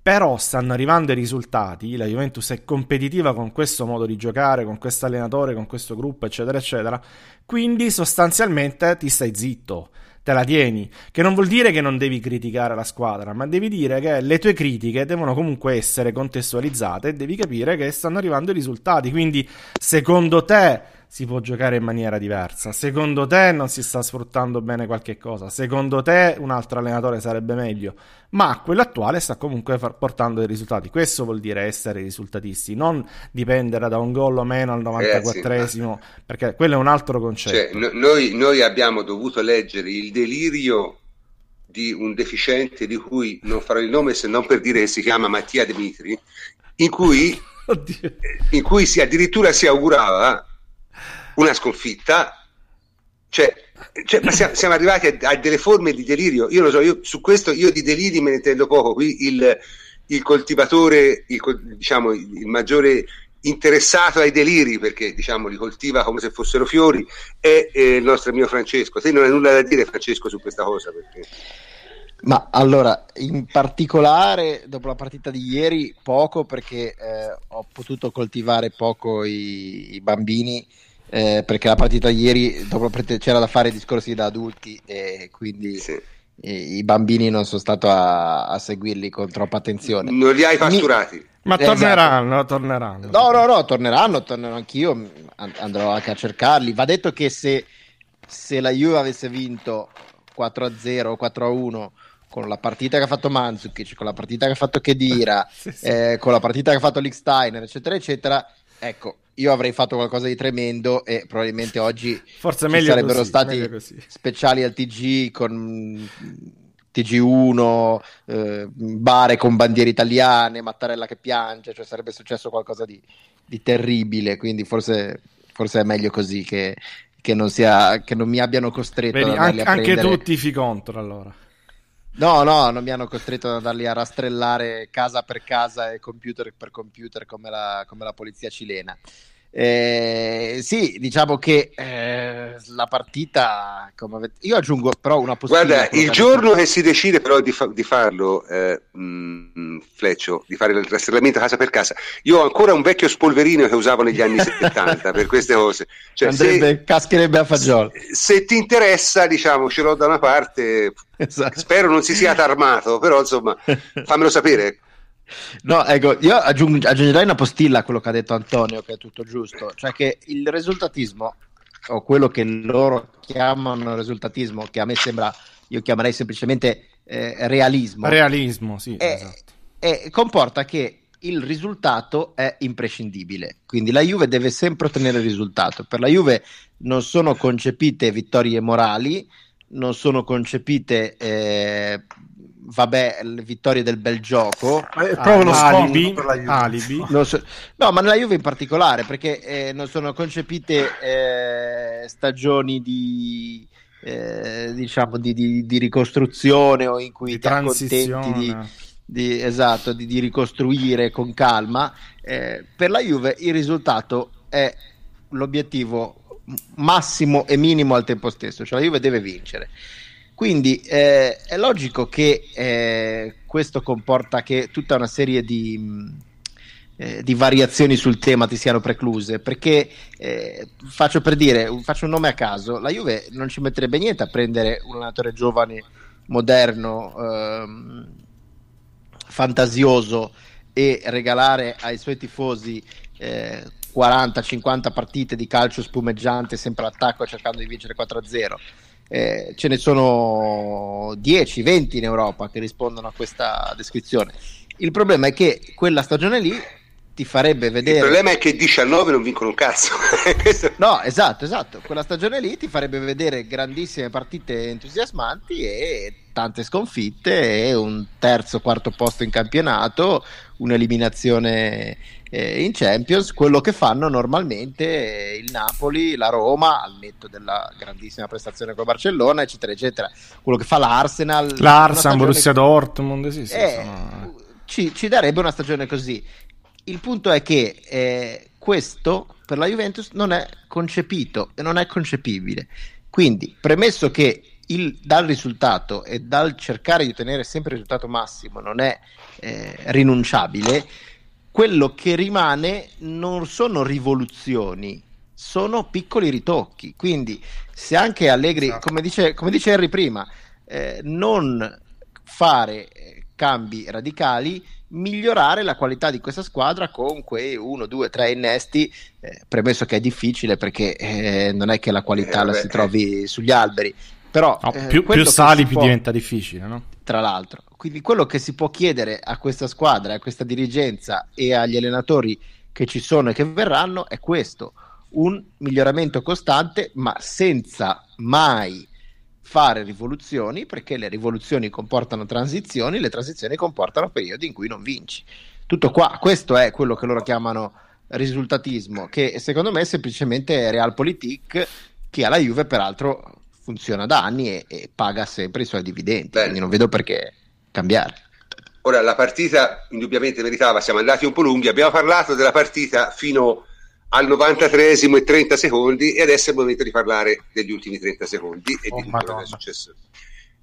Però stanno arrivando i risultati. La Juventus è competitiva con questo modo di giocare, con questo allenatore, con questo gruppo, eccetera, eccetera. Quindi sostanzialmente ti stai zitto, te la tieni. Che non vuol dire che non devi criticare la squadra, ma devi dire che le tue critiche devono comunque essere contestualizzate e devi capire che stanno arrivando i risultati. Quindi, secondo te si può giocare in maniera diversa? Secondo te non si sta sfruttando bene qualche cosa? Secondo te un altro allenatore sarebbe meglio? Ma quello attuale sta comunque portando dei risultati. Questo vuol dire essere risultatisti, non dipendere da un gol o meno al 94esimo, perché quello è un altro concetto. cioè, no- noi, noi abbiamo dovuto leggere il delirio di un deficiente di cui non farò il nome se non per dire che si chiama Mattia Dimitri, in cui, in cui si addirittura si augurava una sconfitta. Cioè, cioè, siamo, siamo arrivati a, a delle forme di delirio. Io lo so, io, su questo io di deliri me ne intendo poco. Qui il, il coltivatore, il, diciamo, il maggiore interessato ai deliri, perché diciamo li coltiva come se fossero fiori, è eh, il nostro mio Francesco. Te non hai nulla da dire, Francesco, su questa cosa? Perché... Ma allora, in particolare dopo la partita di ieri, poco perché eh, ho potuto coltivare poco i, i bambini, eh, perché la partita ieri dopo la partita c'era da fare discorsi da adulti e quindi Sì. i, i bambini non sono stato a, a seguirli con troppa attenzione. Non li hai pasturati. Ma Esatto. torneranno, torneranno. No, no, no, torneranno, tornerò anch'io, an- andrò anche a cercarli. Va detto che se, se la Juve avesse vinto 4-0 o 4-1 con la partita che ha fatto Mandzukic, con la partita che ha fatto Kedira, Sì, sì. eh, con la partita che ha fatto Licksteiner, eccetera, eccetera, ecco, io avrei fatto qualcosa di tremendo e probabilmente oggi Forse meglio sarebbero così, stati meglio speciali al TG con mm, TG1, eh, bare con bandiere italiane, Mattarella che piange, cioè sarebbe successo qualcosa di, di terribile, quindi forse, forse è meglio così che, che non, sia, che non mi abbiano costretto Vedi, andarli anche, a anche prendere. tu tifi contro allora. No, no, non mi hanno costretto ad andarli a rastrellare casa per casa e computer per computer come la, come la polizia cilena. Eh, sì, diciamo che eh, la partita, come io aggiungo però una postilla. Guarda, il giorno che si decide però di, fa- di farlo, eh, mh, Fleccio, di fare il rastrellamento casa per casa, io ho ancora un vecchio spolverino che usavo negli anni 70 per queste cose. Cioè, andrebbe, cascherebbe a fagiolo. se, se ti interessa, diciamo, ce l'ho da una parte, Esatto. spero non si sia armato, però insomma, fammelo sapere. No, ecco, io aggiung- aggiungerei una postilla a quello che ha detto Antonio, che è tutto giusto, cioè che il risultatismo, o quello che loro chiamano risultatismo, che a me sembra, io chiamerei semplicemente eh, realismo, Realismo, sì, Eh, esatto. e comporta che il risultato è imprescindibile. Quindi la Juve deve sempre ottenere il risultato. Per la Juve non sono concepite vittorie morali, non sono concepite, eh, vabbè, le vittorie del bel gioco. È proprio lo alibi, per la Juve. alibi. Non so- no, ma nella Juve in particolare, perché eh, non sono concepite eh, stagioni di, eh, diciamo di, di, di, ricostruzione o in cui di ti accontenti di, di, esatto, di, di, ricostruire con calma. Eh, per la Juve il risultato è l'obiettivo massimo e minimo al tempo stesso, cioè la Juve deve vincere. Quindi eh, è logico che eh, questo comporta che tutta una serie di, eh, di, variazioni sul tema ti siano precluse, perché eh, faccio per dire, faccio un nome a caso, la Juve non ci metterebbe niente a prendere un allenatore giovane, moderno, ehm, fantasioso e regalare ai suoi tifosi 40-50 eh, partite di calcio spumeggiante sempre all'attacco cercando di vincere 4-0 eh, ce ne sono 10, 20 in Europa che rispondono a questa descrizione. Il problema è che quella stagione lì ti farebbe vedere. Il problema è che 19 non vincono un cazzo. no, esatto, esatto. Quella stagione lì ti farebbe vedere grandissime partite entusiasmanti e tante sconfitte e un terzo, quarto posto in campionato, un'eliminazione eh, in Champions, quello che fanno normalmente il Napoli, la Roma, al netto della grandissima prestazione con Barcellona, eccetera, eccetera. Quello che fa l'Arsenal, l'Arsenal, Borussia Dortmund, sì, sì, eh, sono... ci, ci darebbe una stagione così il punto è che eh, questo per la Juventus non è concepito e non è concepibile. Quindi, premesso che il, dal risultato e dal cercare di ottenere sempre il risultato massimo non è eh, rinunciabile, quello che rimane non sono rivoluzioni, sono piccoli ritocchi. Quindi, se anche Allegri, esatto. come, dice, come dice Harry prima, eh, non fare eh, cambi radicali, migliorare la qualità di questa squadra con quei 1, 2, 3 innesti, eh, premesso che è difficile perché eh, non è che la qualità eh, la si trovi sugli alberi, però no, eh, più, più sali più può, diventa difficile, no? Tra l'altro, quindi quello che si può chiedere a questa squadra, a questa dirigenza e agli allenatori che ci sono e che verranno è questo, un miglioramento costante ma senza mai fare rivoluzioni perché le rivoluzioni comportano transizioni, le transizioni comportano periodi in cui non vinci. Tutto qua, questo è quello che loro chiamano risultatismo, che secondo me è semplicemente realpolitik che alla Juve peraltro funziona da anni e, e paga sempre i suoi dividendi, Bene. quindi non vedo perché cambiare. Ora, la partita indubbiamente meritava, siamo andati un po' lunghi, abbiamo parlato della partita fino al 93 e 30 secondi e adesso è il momento di parlare degli ultimi 30 secondi e oh, di tutto quello che è successo.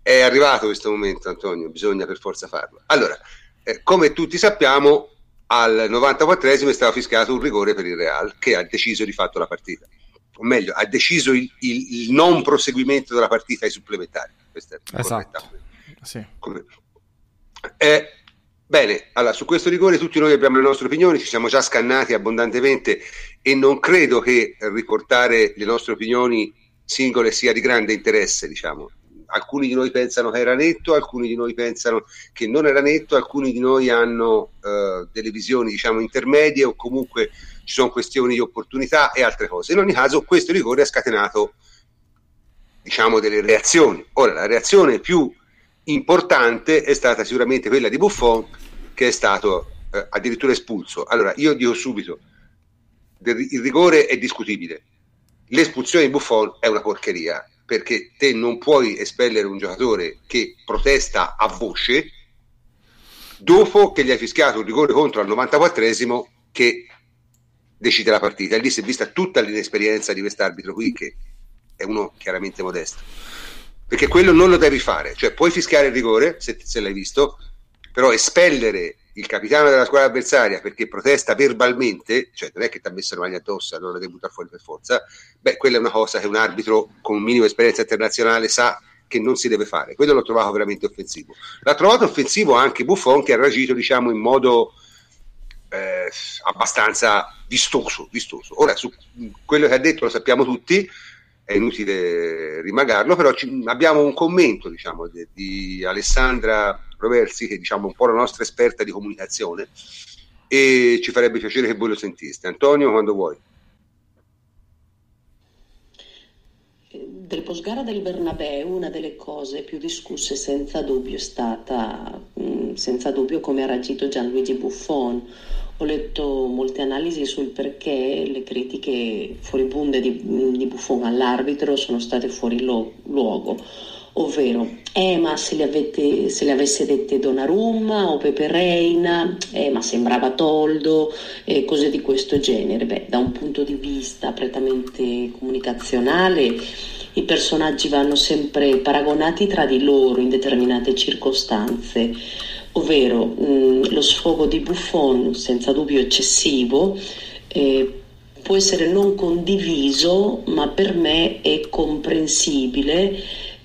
È arrivato questo momento Antonio, bisogna per forza farlo. Allora, eh, come tutti sappiamo, al 94 è stato fiscato un rigore per il Real che ha deciso di fatto la partita. O meglio, ha deciso il, il, il non proseguimento della partita ai supplementari. Questo è esatto. Sì. Come... Eh, Bene, allora su questo rigore tutti noi abbiamo le nostre opinioni, ci siamo già scannati abbondantemente e non credo che riportare le nostre opinioni singole sia di grande interesse, diciamo. Alcuni di noi pensano che era netto, alcuni di noi pensano che non era netto, alcuni di noi hanno uh, delle visioni, diciamo, intermedie o comunque ci sono questioni di opportunità e altre cose. In ogni caso, questo rigore ha scatenato, diciamo, delle reazioni. Ora, la reazione più importante è stata sicuramente quella di Buffon che è stato eh, addirittura espulso. Allora, io dico subito, il rigore è discutibile, l'espulsione di Buffon è una porcheria, perché te non puoi espellere un giocatore che protesta a voce dopo che gli hai fischiato un rigore contro al 94esimo che decide la partita. E lì si è vista tutta l'inesperienza di quest'arbitro qui, che è uno chiaramente modesto perché quello non lo devi fare, cioè puoi fischiare il rigore se, se l'hai visto, però espellere il capitano della squadra avversaria perché protesta verbalmente, cioè non è che ti ha messo le mani addosso, allora devi buttare fuori per forza, beh, quella è una cosa che un arbitro con un minimo esperienza internazionale sa che non si deve fare. Quello l'ho trovato veramente offensivo. L'ha trovato offensivo anche Buffon che ha reagito, diciamo, in modo eh, abbastanza vistoso, vistoso. Ora, su quello che ha detto lo sappiamo tutti, è inutile rimagarlo, però ci, abbiamo un commento diciamo, di, di, Alessandra Roversi, che è diciamo, un po' la nostra esperta di comunicazione, e ci farebbe piacere che voi lo sentiste. Antonio, quando vuoi. Del postgara del Bernabeu una delle cose più discusse senza dubbio è stata, senza dubbio, come ha reagito Gianluigi Buffon, Ho letto molte analisi sul perché le critiche fuoribunde di, di Buffon all'arbitro sono state fuori lo- luogo, ovvero, eh ma se le, avete, se le avesse dette Donnarumma o Pepe Reina, eh ma sembrava Toldo, e cose di questo genere. Beh, da un punto di vista prettamente comunicazionale, i personaggi vanno sempre paragonati tra di loro in determinate circostanze ovvero mh, lo sfogo di Buffon, senza dubbio eccessivo, eh, può essere non condiviso, ma per me è comprensibile,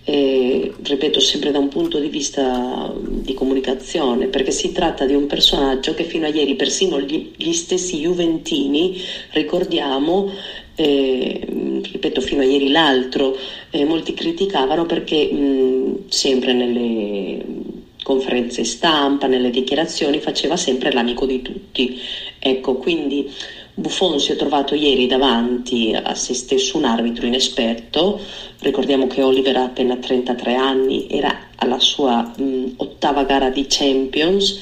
eh, ripeto sempre da un punto di vista di comunicazione, perché si tratta di un personaggio che fino a ieri persino gli, gli stessi Juventini, ricordiamo, eh, ripeto fino a ieri l'altro, eh, molti criticavano perché mh, sempre nelle conferenze stampa, nelle dichiarazioni, faceva sempre l'amico di tutti. Ecco, quindi Buffon si è trovato ieri davanti a se stesso un arbitro inesperto. Ricordiamo che Oliver ha appena 33 anni, era alla sua mh, ottava gara di Champions,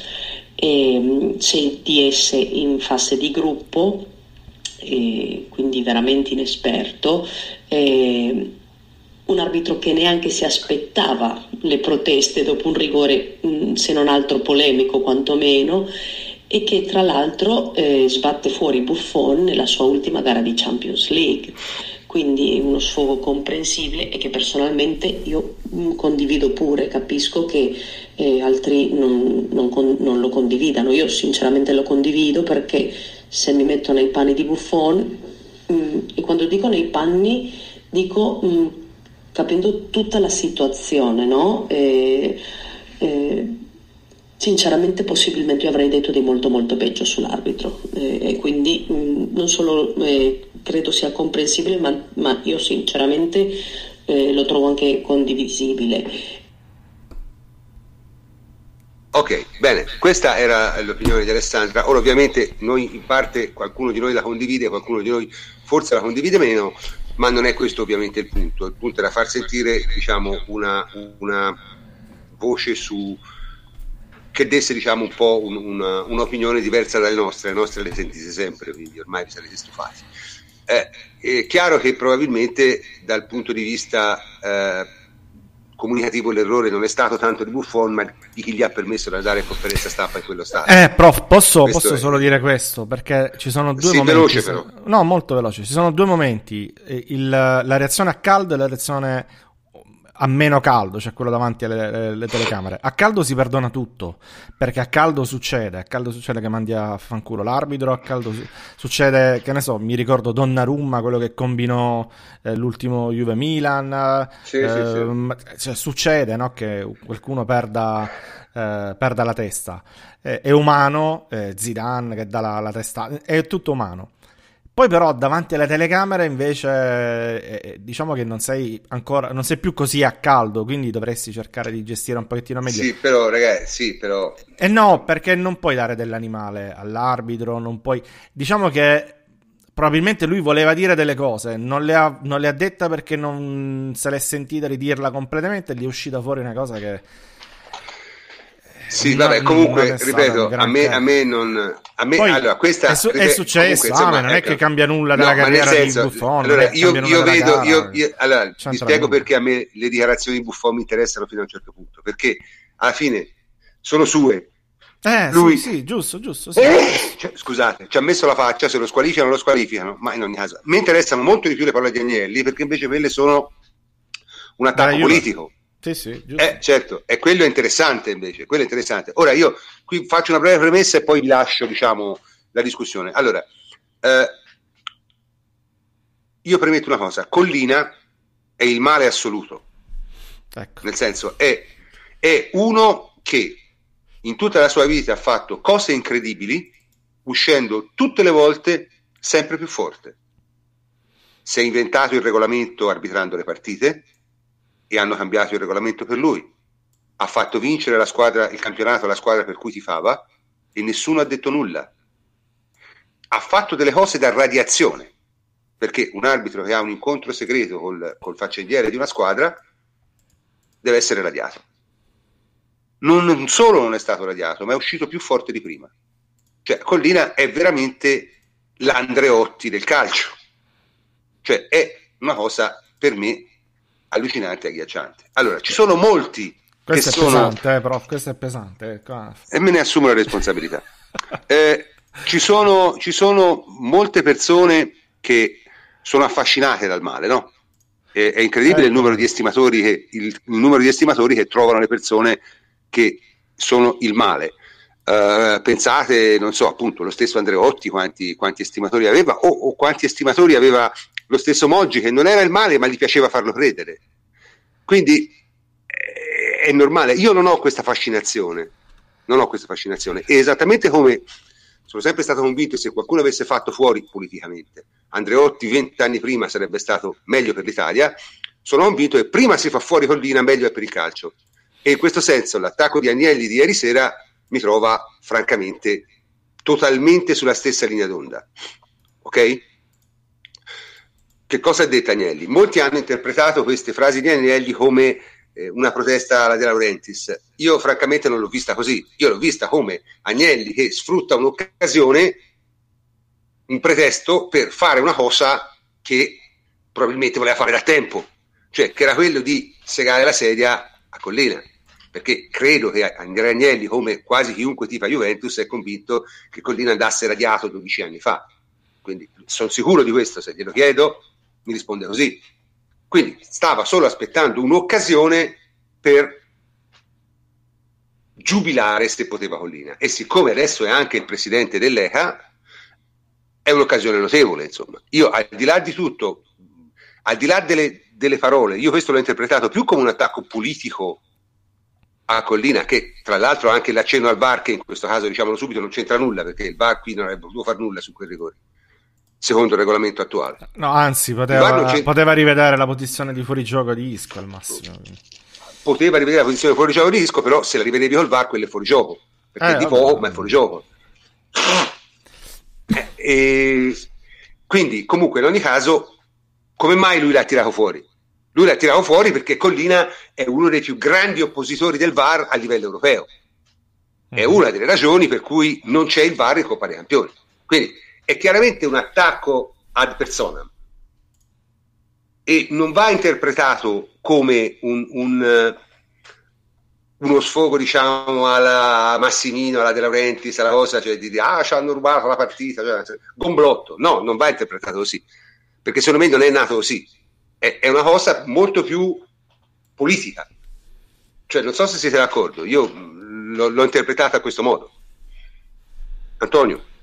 e, mh, CDS in fase di gruppo, e, quindi veramente inesperto. E, un arbitro che neanche si aspettava le proteste dopo un rigore mh, se non altro polemico quantomeno e che tra l'altro eh, sbatte fuori Buffon nella sua ultima gara di Champions League. Quindi uno sfogo comprensibile e che personalmente io mh, condivido pure, capisco che eh, altri non, non, con, non, lo condividano, io sinceramente lo condivido perché se mi metto nei panni di Buffon mh, e quando dico nei panni dico mh, capendo tutta la situazione, no? E, e, sinceramente possibilmente io avrei detto di molto molto peggio sull'arbitro e, e quindi mh, non solo eh, credo sia comprensibile ma, ma io sinceramente eh, lo trovo anche condivisibile. Ok, bene, questa era l'opinione di Alessandra. Ora ovviamente noi in parte qualcuno di noi la condivide, qualcuno di noi forse la condivide meno, ma non è questo ovviamente il punto, il punto era far sentire diciamo, una, una voce su, che desse diciamo, un po' un, una, un'opinione diversa dalle nostre, le nostre le sentite sempre, quindi ormai vi sarete stufati. Eh, è chiaro che probabilmente dal punto di vista eh, comunicativo l'errore non è stato tanto di Buffon ma di chi gli ha permesso di andare a conferenza stampa in quello stato. Eh prof posso, posso solo dire questo perché ci sono due sì, momenti. veloce però. No molto veloce. Ci sono due momenti. Il, la reazione a caldo e la reazione a meno caldo, cioè quello davanti alle, alle, telecamere. A caldo si perdona tutto, perché a caldo succede, a caldo succede che mandi a fanculo l'arbitro, a caldo su- succede, che ne so, mi ricordo Donnarumma, quello che combinò eh, l'ultimo Juve Milan, sì, eh, sì, sì. Ehm, cioè, succede no, che qualcuno perda, eh, perda la testa. è umano, eh, Zidane che dà la, la testa, è tutto umano. Poi però davanti alle telecamere invece eh, eh, diciamo che non sei ancora non sei più così a caldo, quindi dovresti cercare di gestire un pochettino meglio. Sì, però ragazzi, sì, però E eh no, perché non puoi dare dell'animale all'arbitro, non puoi diciamo che probabilmente lui voleva dire delle cose, non le ha, non le ha detta perché non se l'è sentita di dirla completamente gli è uscita fuori una cosa che sì, vabbè, comunque, ripeto, a me, a me non... A me, Poi allora, questa... è, su- è successo, comunque, insomma, ah, non è che cambia nulla No, ma nel carriera senso, di Buffon. allora, io, io vedo, io, gara, io- allora, vi spiego perché a me le dichiarazioni di Buffon mi interessano fino a un certo punto, perché alla fine sono sue. Eh, Lui- sì, sì, giusto, giusto. Sì. Cioè, scusate, ci ha messo la faccia, se lo squalificano lo squalificano, ma in ogni caso mi interessano molto di più le parole di Agnelli perché invece quelle sono un attacco Juve. politico. Sì, sì, giusto. Eh, certo, e quello è interessante invece, quello è interessante. Ora io qui faccio una breve premessa e poi vi lascio, diciamo, la discussione. Allora, eh, io premetto una cosa, Collina è il male assoluto, Ecco. nel senso è, è uno che in tutta la sua vita ha fatto cose incredibili, uscendo tutte le volte sempre più forte. Si è inventato il regolamento arbitrando le partite e hanno cambiato il regolamento per lui. Ha fatto vincere la squadra, il campionato alla squadra per cui tifava e nessuno ha detto nulla. Ha fatto delle cose da radiazione, perché un arbitro che ha un incontro segreto col, col faccendiere di una squadra deve essere radiato. Non, non solo non è stato radiato, ma è uscito più forte di prima. Cioè, Collina è veramente l'Andreotti del calcio. Cioè, è una cosa per me allucinante e agghiacciante. Allora, ci sono molti questo che è sono... pesante, eh, prof, questo è pesante. ecco. E me ne assumo la responsabilità. Eh, ci, sono, ci sono molte persone che sono affascinate dal male, no? È, è incredibile il, Ecco. numero di estimatori che, il, il numero di estimatori che trovano le persone che sono il male. Eh, pensate, non so, appunto, lo stesso Andreotti quanti, quanti estimatori aveva, o, o quanti estimatori aveva lo stesso Moggi, che non era il male, ma gli piaceva farlo credere. Quindi eh, è normale. Io non ho questa fascinazione, non ho questa fascinazione. E esattamente come sono sempre stato convinto che se qualcuno avesse fatto fuori politicamente Andreotti vent'anni prima sarebbe stato meglio per l'Italia, sono convinto che prima si fa fuori Collina meglio è per il calcio. E in questo senso l'attacco di Agnelli di ieri sera mi trova francamente totalmente sulla stessa linea d'onda. Ok? Che cosa ha detto Agnelli? Molti hanno interpretato queste frasi di Agnelli come eh, una protesta alla De Laurentiis. Io francamente non l'ho vista così. Io l'ho vista come Agnelli che sfrutta un'occasione, un pretesto per fare una cosa che probabilmente voleva fare da tempo, cioè che era quello di segare la sedia a Collina. Perché credo che Andrea Agnelli, come quasi chiunque tifa Juventus, è convinto che Collina andasse radiato 12 anni fa. Quindi sono sicuro di questo, se glielo chiedo, mi risponde così. Quindi stava solo aspettando un'occasione per giubilare se poteva Collina. E siccome adesso è anche il presidente dell'ECA, è un'occasione notevole, insomma. Io al di là di tutto, al di là delle, delle parole, io questo l'ho interpretato più come un attacco politico a Collina, che tra l'altro anche l'accenno al VAR, che in questo caso diciamolo subito non c'entra nulla, perché il VAR qui non avrebbe potuto fare nulla su quel rigore, secondo il regolamento attuale. No, anzi, poteva, poteva rivedere la posizione di fuorigioco di Isco al massimo. Poteva rivedere la posizione fuori gioco di disco, però se la rivedevi col VAR quello è fuori gioco, perché Eh, è di vabbè. poco, ma è fuori gioco. Eh, e quindi, comunque, in ogni caso, come mai lui l'ha tirato fuori? Lui l'ha tirato fuori perché Collina è uno dei più grandi oppositori del VAR a livello europeo. È Mhm. una delle ragioni per cui non c'è il VAR in Coppa dei Campioni. Quindi è chiaramente un attacco ad personam e non va interpretato come un, un, eh, uno sfogo, diciamo, alla Massimino, alla De Laurentiis, alla cosa, cioè di dire, ah, ci hanno rubato la partita, cioè, gomblotto. No, non va interpretato così, perché secondo me non è nato così. È, è una cosa molto più politica. Cioè, non so se siete d'accordo, io mh, l'ho, l'ho interpretata a questo modo. Antonio?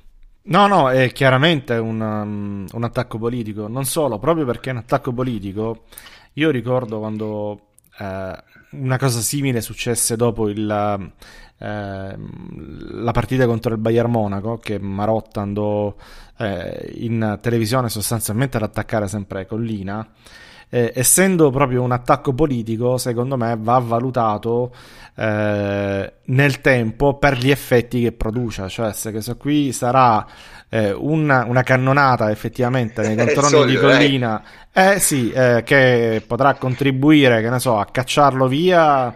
No, no, è chiaramente un, um, un attacco politico. Non solo, proprio perché è un attacco politico. Io ricordo quando eh, una cosa simile successe dopo il, eh, la partita contro il Bayern Monaco, che Marotta andò eh, in televisione sostanzialmente ad attaccare sempre Collina. Eh, essendo proprio un attacco politico, secondo me va valutato eh, nel tempo per gli effetti che produce. Cioè, se questo qui sarà eh, una, una cannonata effettivamente nei controlli di. Collina, eh sì, eh, che potrà contribuire, che ne so, a cacciarlo via.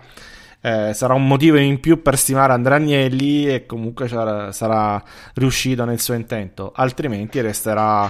eh, sarà un motivo in più per stimare Andrea Agnelli e comunque sarà, sarà riuscito nel suo intento, altrimenti resterà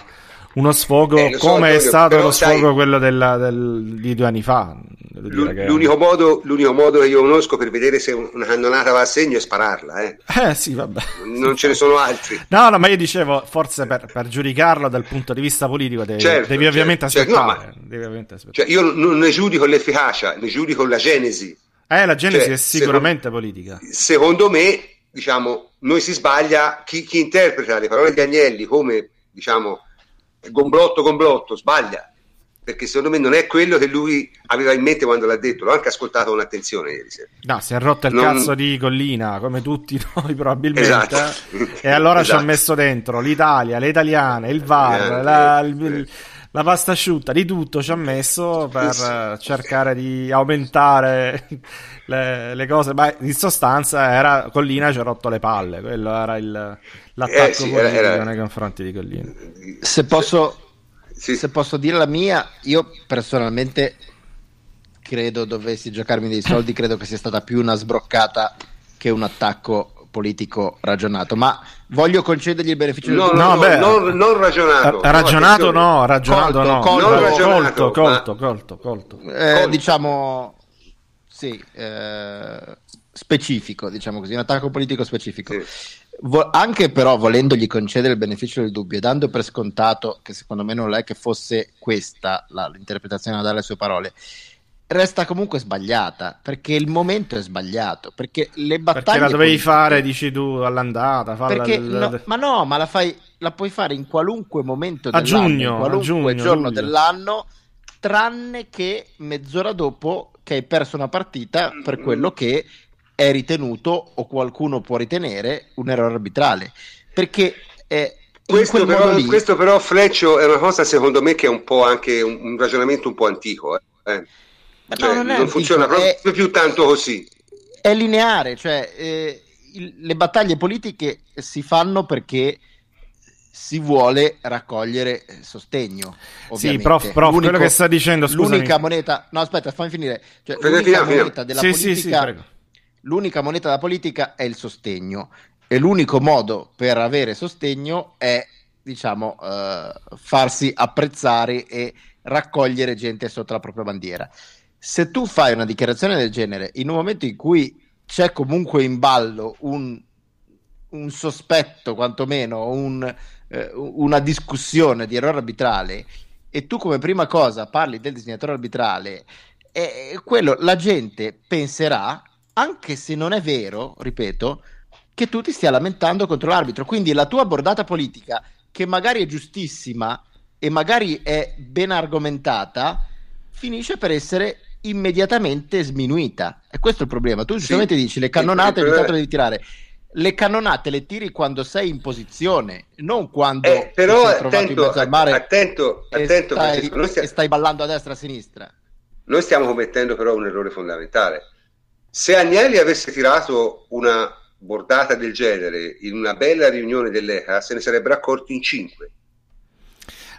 uno sfogo Eh, so, come è Antonio, stato però lo sai- sfogo quello della- del- di due anni fa. Devo dire L'u- che- L'unico modo, l'unico modo che io conosco per vedere se una cannonata va a segno è spararla, eh. Eh sì, vabbè. non ce ne sono altri. No, no, ma io dicevo, forse per, per giudicarlo dal punto di vista politico devi, Certo, devi ovviamente certo, certo, no, aspettare. devi ovviamente aspettare. Cioè, io non ne giudico l'efficacia, ne giudico la genesi. eh, la genesi cioè, è sicuramente politica. Secondo me, diciamo, noi si sbaglia, chi, chi interpreta le parole di Agnelli come, diciamo, gomblotto, gomblotto, sbaglia. Perché secondo me non è quello che lui aveva in mente quando l'ha detto. L'ho anche ascoltato con attenzione ieri sera. No, si è rotto il Non- cazzo di collina, come tutti noi probabilmente. Esatto. E allora ci ha Esatto. messo dentro l'Italia, le italiane, il VAR, Eh, la, eh, il- la pasta asciutta, di tutto ci ha messo per cercare di aumentare le, le cose. Ma in sostanza era Collina ci ha rotto le palle, quello era il, l'attacco Eh, sì, era- politico era- nei confronti di Collina. Se posso, Sì. se posso dire la mia, io personalmente credo dovessi giocarmi dei soldi, credo che sia stata più una sbroccata che un attacco politico ragionato, ma voglio concedergli il beneficio No, del no, No, beh, non, non ragionato. Ha ragionato no, ragionato Colto, no. colto, colto, ragionato, colto, ma- colto, colto, colto. Eh, Colto. diciamo sì, eh, specifico, diciamo così, un attacco politico specifico. Sì. Vo- anche però volendogli concedere il beneficio del dubbio e dando per scontato che secondo me non è che fosse questa la- l'interpretazione da dare alle sue parole, resta comunque sbagliata perché il momento è sbagliato. Perché le battaglie. Perché la dovevi politiche- fare, dici tu, all'andata. Perché al- no, ma no, ma la, fai, la puoi fare in qualunque momento A giugno, in a qualunque giugno, giorno luglio. dell'anno, tranne che mezz'ora dopo che hai perso una partita per quello che è ritenuto o qualcuno può ritenere un errore arbitrale. Perché eh, Questo però, lì, questo però, Fleccio, è una cosa secondo me che è un po' anche un, un ragionamento un po' antico. eh. Eh. Ma no, Cioè, non è non antico, funziona è- proprio più tanto così. è lineare, cioè eh, il- le battaglie politiche si fanno perché si vuole raccogliere sostegno. Sì, ovviamente. prof, prof L'unico- quello che sta dicendo, scusami. L'unica moneta, no, aspetta, fammi finire. Cioè, l'unica moneta della Sì, sì, politica, sì, prego. l'unica moneta della politica è il sostegno. E l'unico modo per avere sostegno è, diciamo, eh, farsi apprezzare e raccogliere gente sotto la propria bandiera. Se tu fai una dichiarazione del genere in un momento in cui c'è comunque in ballo un, un sospetto, quantomeno, un, eh, una discussione di errore arbitrale, e tu come prima cosa parli del disegnatore arbitrale, eh, quello la gente penserà, anche se non è vero, ripeto, che tu ti stia lamentando contro l'arbitro. Quindi la tua bordata politica, che magari è giustissima e magari è ben argomentata, finisce per essere immediatamente sminuita. E questo è il problema. Tu giustamente dici le cannonate il devi tirare. Le cannonate le tiri quando sei in posizione, non quando Eh, ti però sei trovato in attento, mezzo al mare attento, e, attento, stai, Francesco, noi, stia- e stai ballando a destra e a sinistra. noi stiamo commettendo però un errore fondamentale. Se Agnelli avesse tirato una bordata del genere in una bella riunione dell'ECA, se ne sarebbero accorti in cinque.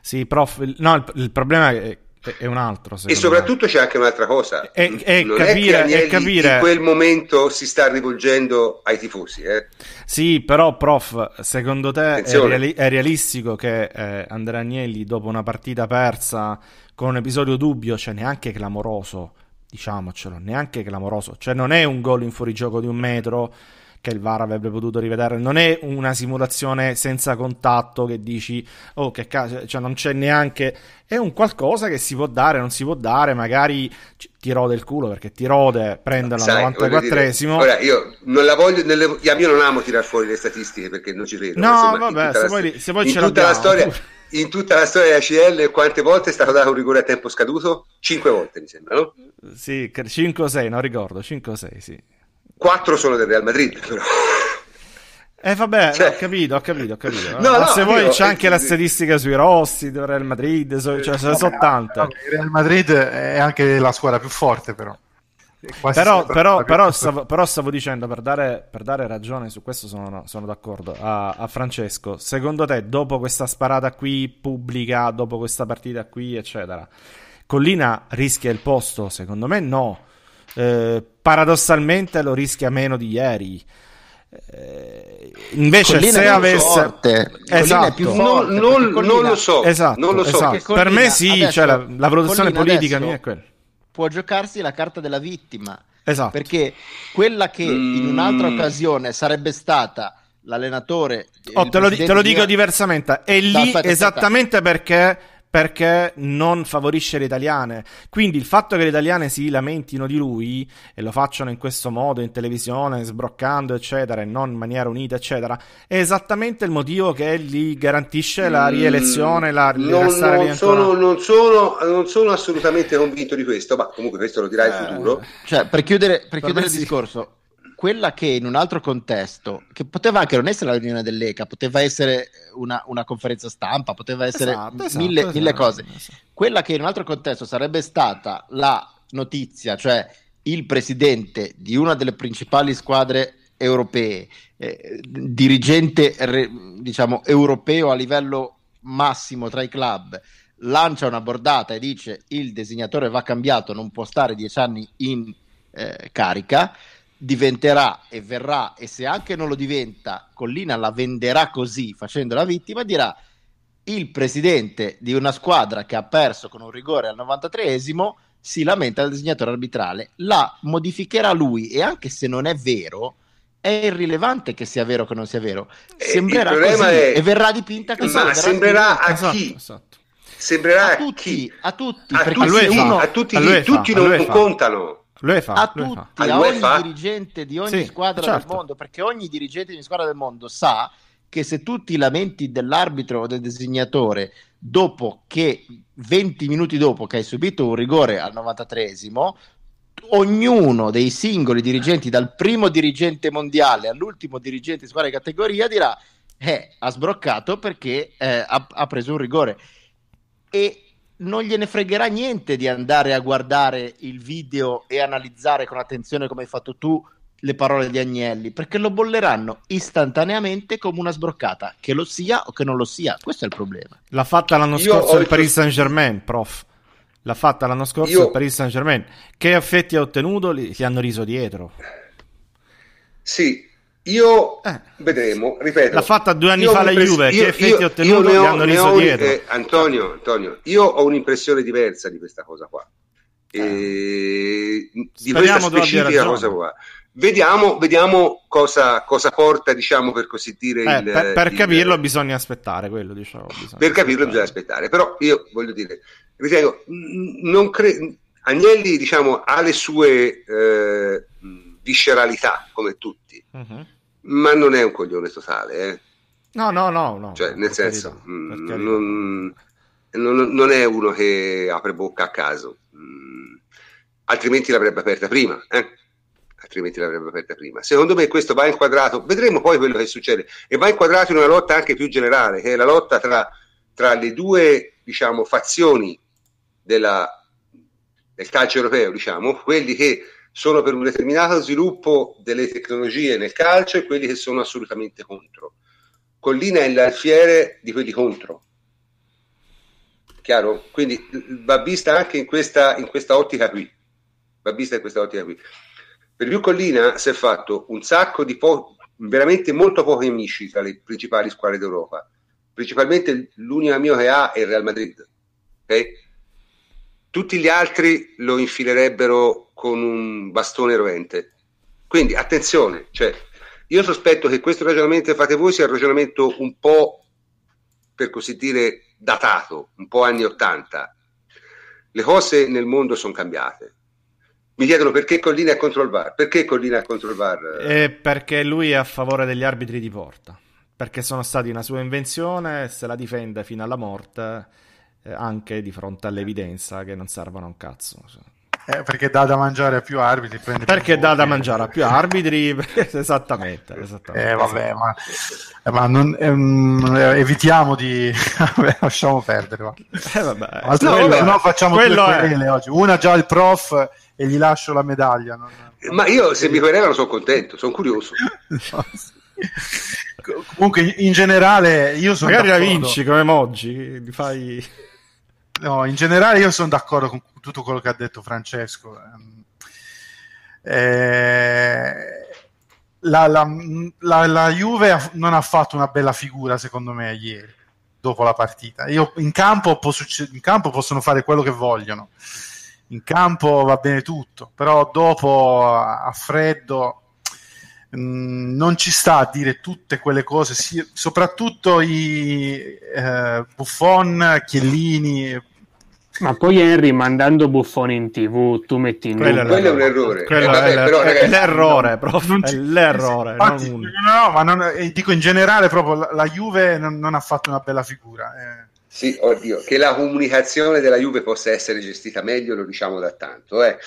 Sì, prof, no, il, il problema è, è un altro. E soprattutto c'è anche un'altra cosa. E non capire- è e capire- in quel momento si sta rivolgendo ai tifosi. Eh? me. Sì, però, prof, secondo te è, reali- è realistico che eh, Andrea Agnelli, dopo una partita persa con un episodio dubbio, cioè neanche clamoroso, diciamocelo, neanche clamoroso, cioè non è un gol in fuorigioco di un metro che il VAR avrebbe potuto rivedere, non è una simulazione senza contatto che dici, oh che cazzo, cioè non c'è neanche, è un qualcosa che si può dare, non si può dare, magari ti rode il culo perché ti rode, prende al Sai, voglio dire, 94esimo. Ora, io non la voglio, nelle, io non amo tirar fuori le statistiche perché non ci credo. No, Insomma, in vabbè, se la poi- se poi in ce tutta la storia, in tutta la storia della CL, quante volte è stato dato un rigore a tempo scaduto? Cinque volte, mi sembra, no? Sì, 5 o 6, non ricordo, 5 o 6, sì. Quattro sono del Real Madrid, però. Eh vabbè, Cioè- ho capito, ho capito, ho capito. No, no, se vuoi c'è anche eh, la sì. statistica sui rossi del Real Madrid, so- cioè sono tante. Vabbè, Il Real Madrid è anche la squadra più forte, però. Però, però, però, stavo, però stavo dicendo, per dare, per dare ragione su questo sono, sono d'accordo, a, a Francesco, secondo te dopo questa sparata qui pubblica, dopo questa partita qui, eccetera, Collina rischia il posto? Secondo me no. Eh, paradossalmente lo rischia meno di ieri. Eh, invece Collina se avesse... forte. Collina è Esatto. più Non, forte, non- Collina- non lo so, Esatto, non lo so. esatto. Per me sì, adesso- cioè, la, la valutazione politica mia è quella. può giocarsi la carta della vittima. Esatto. Perché quella che in un'altra Mm. occasione sarebbe stata l'allenatore. Oh, il te, lo, te lo di dico diversamente. È lì No, aspetta, aspetta. esattamente perché, perché non favorisce le italiane. Quindi il fatto che le italiane si lamentino di lui e lo facciano in questo modo in televisione, sbroccando, eccetera, e non in maniera unita, eccetera, è esattamente il motivo che gli garantisce la rielezione, la, il Mm, non, non sono, non, sono, non sono assolutamente convinto di questo, ma comunque questo lo dirà il Eh, futuro. Cioè, per chiudere, per chiudere me il sì. discorso, quella che in un altro contesto, che poteva anche non essere la riunione dell'ECA, poteva essere una, una conferenza stampa, poteva essere Esatto, esatto, mille, esatto, mille cose. esatto. Quella che in un altro contesto sarebbe stata la notizia, cioè il presidente di una delle principali squadre europee, eh, dirigente re- diciamo europeo a livello massimo tra i club, lancia una bordata e dice il disegnatore va cambiato, non può stare dieci anni in eh, carica. Diventerà e verrà e se anche non lo diventa, Collina la venderà così facendo la vittima, dirà il presidente di una squadra che ha perso con un rigore al 93esimo si lamenta del disegnatore arbitrale, la modificherà lui e anche se non è vero, è irrilevante che sia vero o che non sia vero. Eh, Sembrerà così è- e verrà dipinta così. Ma sembrerà a Esatto, chi? esatto. Sembrerà a a tutti, chi? a tutti, A perché tutti, uno a tutti, all'UEFA, tutti non contano. L'UEFA, a l'UEFA. tutti, a All'UEFA? ogni dirigente di ogni Sì, squadra certo. del mondo, perché ogni dirigente di ogni squadra del mondo sa che se tu ti lamenti dell'arbitro o del disegnatore dopo che 20 minuti dopo che hai subito un rigore al 93esimo, ognuno dei singoli dirigenti, dal primo dirigente mondiale all'ultimo dirigente di squadra di categoria, dirà eh, ha sbroccato perché eh, ha, ha preso un rigore. E non gliene fregherà niente di andare a guardare il video e analizzare con attenzione come hai fatto tu le parole di Agnelli, perché lo bolleranno istantaneamente come una sbroccata, che lo sia o che non lo sia. Questo è il problema. L'ha fatta l'anno Io scorso il Paris Saint Germain, prof. L'ha fatta l'anno scorso Io- il Paris Saint Germain. Che effetti ha ottenuto? Li, gli hanno riso dietro. Sì, io Eh. vedremo, ripeto. L'ha fatta due anni fa la Juve, che io- effetti io- ottenuto? io ho- hanno riso dietro. eh, Antonio, Antonio, io ho un'impressione diversa di questa cosa qua. E di questa specifica cosa qua. Vediamo, vediamo cosa, cosa porta, diciamo, per così dire. Eh, il- per, per il- capirlo bisogna aspettare quello, diciamo. bisogna per capirlo bisogna aspettare. Però io voglio dire, ritengo, non cre- Agnelli, diciamo, ha le sue eh, visceralità, come tutti, Mhm. ma non è un coglione totale, eh. No, no, no, no. Cioè, nel senso, mh, carità. non, non- non è uno che apre bocca a caso, mh, altrimenti l'avrebbe aperta prima. eh. Altrimenti l'avrebbe aperta prima. Secondo me questo va inquadrato, vedremo poi quello che succede, e va inquadrato in una lotta anche più generale, che è la lotta tra, tra le due diciamo, fazioni della, del calcio europeo, diciamo, quelli che sono per un determinato sviluppo delle tecnologie nel calcio e quelli che sono assolutamente contro. Collina è l'alfiere di quelli contro. Chiaro? Quindi va vista anche in questa, in questa ottica qui. Va vista in questa ottica qui. Per più Collina si è fatto un sacco di po- veramente molto pochi amici tra le principali squadre d'Europa. Principalmente l'unico amico che ha è il Real Madrid. ok? Tutti gli altri lo infilerebbero con un bastone rovente. Quindi attenzione, cioè, io sospetto che questo ragionamento che fate voi sia un ragionamento un po', per così dire, datato, un po' anni 80. Le cose nel mondo sono cambiate. Mi chiedono perché Collina è contro il VAR. Perché Collina è contro il VAR? Eh, perché lui è a favore degli arbitri di porta. Perché sono stati una sua invenzione se la difende fino alla morte, eh, anche di fronte all'evidenza che non servono a un cazzo. Eh, perché dà da mangiare a più arbitri. prende più Perché dà da mangiare a più arbitri. esattamente, esattamente. Eh, vabbè, ma, eh, ma non- ehm, eh, evitiamo di. vabbè, lasciamo perdere. va. Eh, vabbè. Altrimenti Quello- no, facciamo quello due è- querele oggi. Una già il prof e gli lascio la medaglia. non- Ma io se mi querelano sono contento, sono curioso. No, sì. Co- Comunque, in- generale, io sono Magari la d'accordo. vinci come Moggi, li fai... No, in generale io sono d'accordo con tutto quello che ha detto Francesco. Eh, la, la- la- la Juve non ha fatto una bella figura, secondo me, ieri, dopo la partita. Io, in, campo succe- in campo possono fare quello che vogliono, in campo va bene tutto, però dopo a, freddo mh, non ci sta a dire tutte quelle cose, sì, soprattutto i eh, Buffon, Chiellini, Ma poi Henry mandando Buffoni in tv, tu metti in Quello. Quello è un errore. Quello Eh, vabbè, è, l'er- però, è ragazzi, l'errore, prof, non è l'errore, Infatti, non no, no, ma non- eh, dico in generale proprio la, la Juve non, non ha fatto una bella figura. eh. Sì, oddio, che la comunicazione della Juve possa essere gestita meglio lo diciamo da tanto. eh.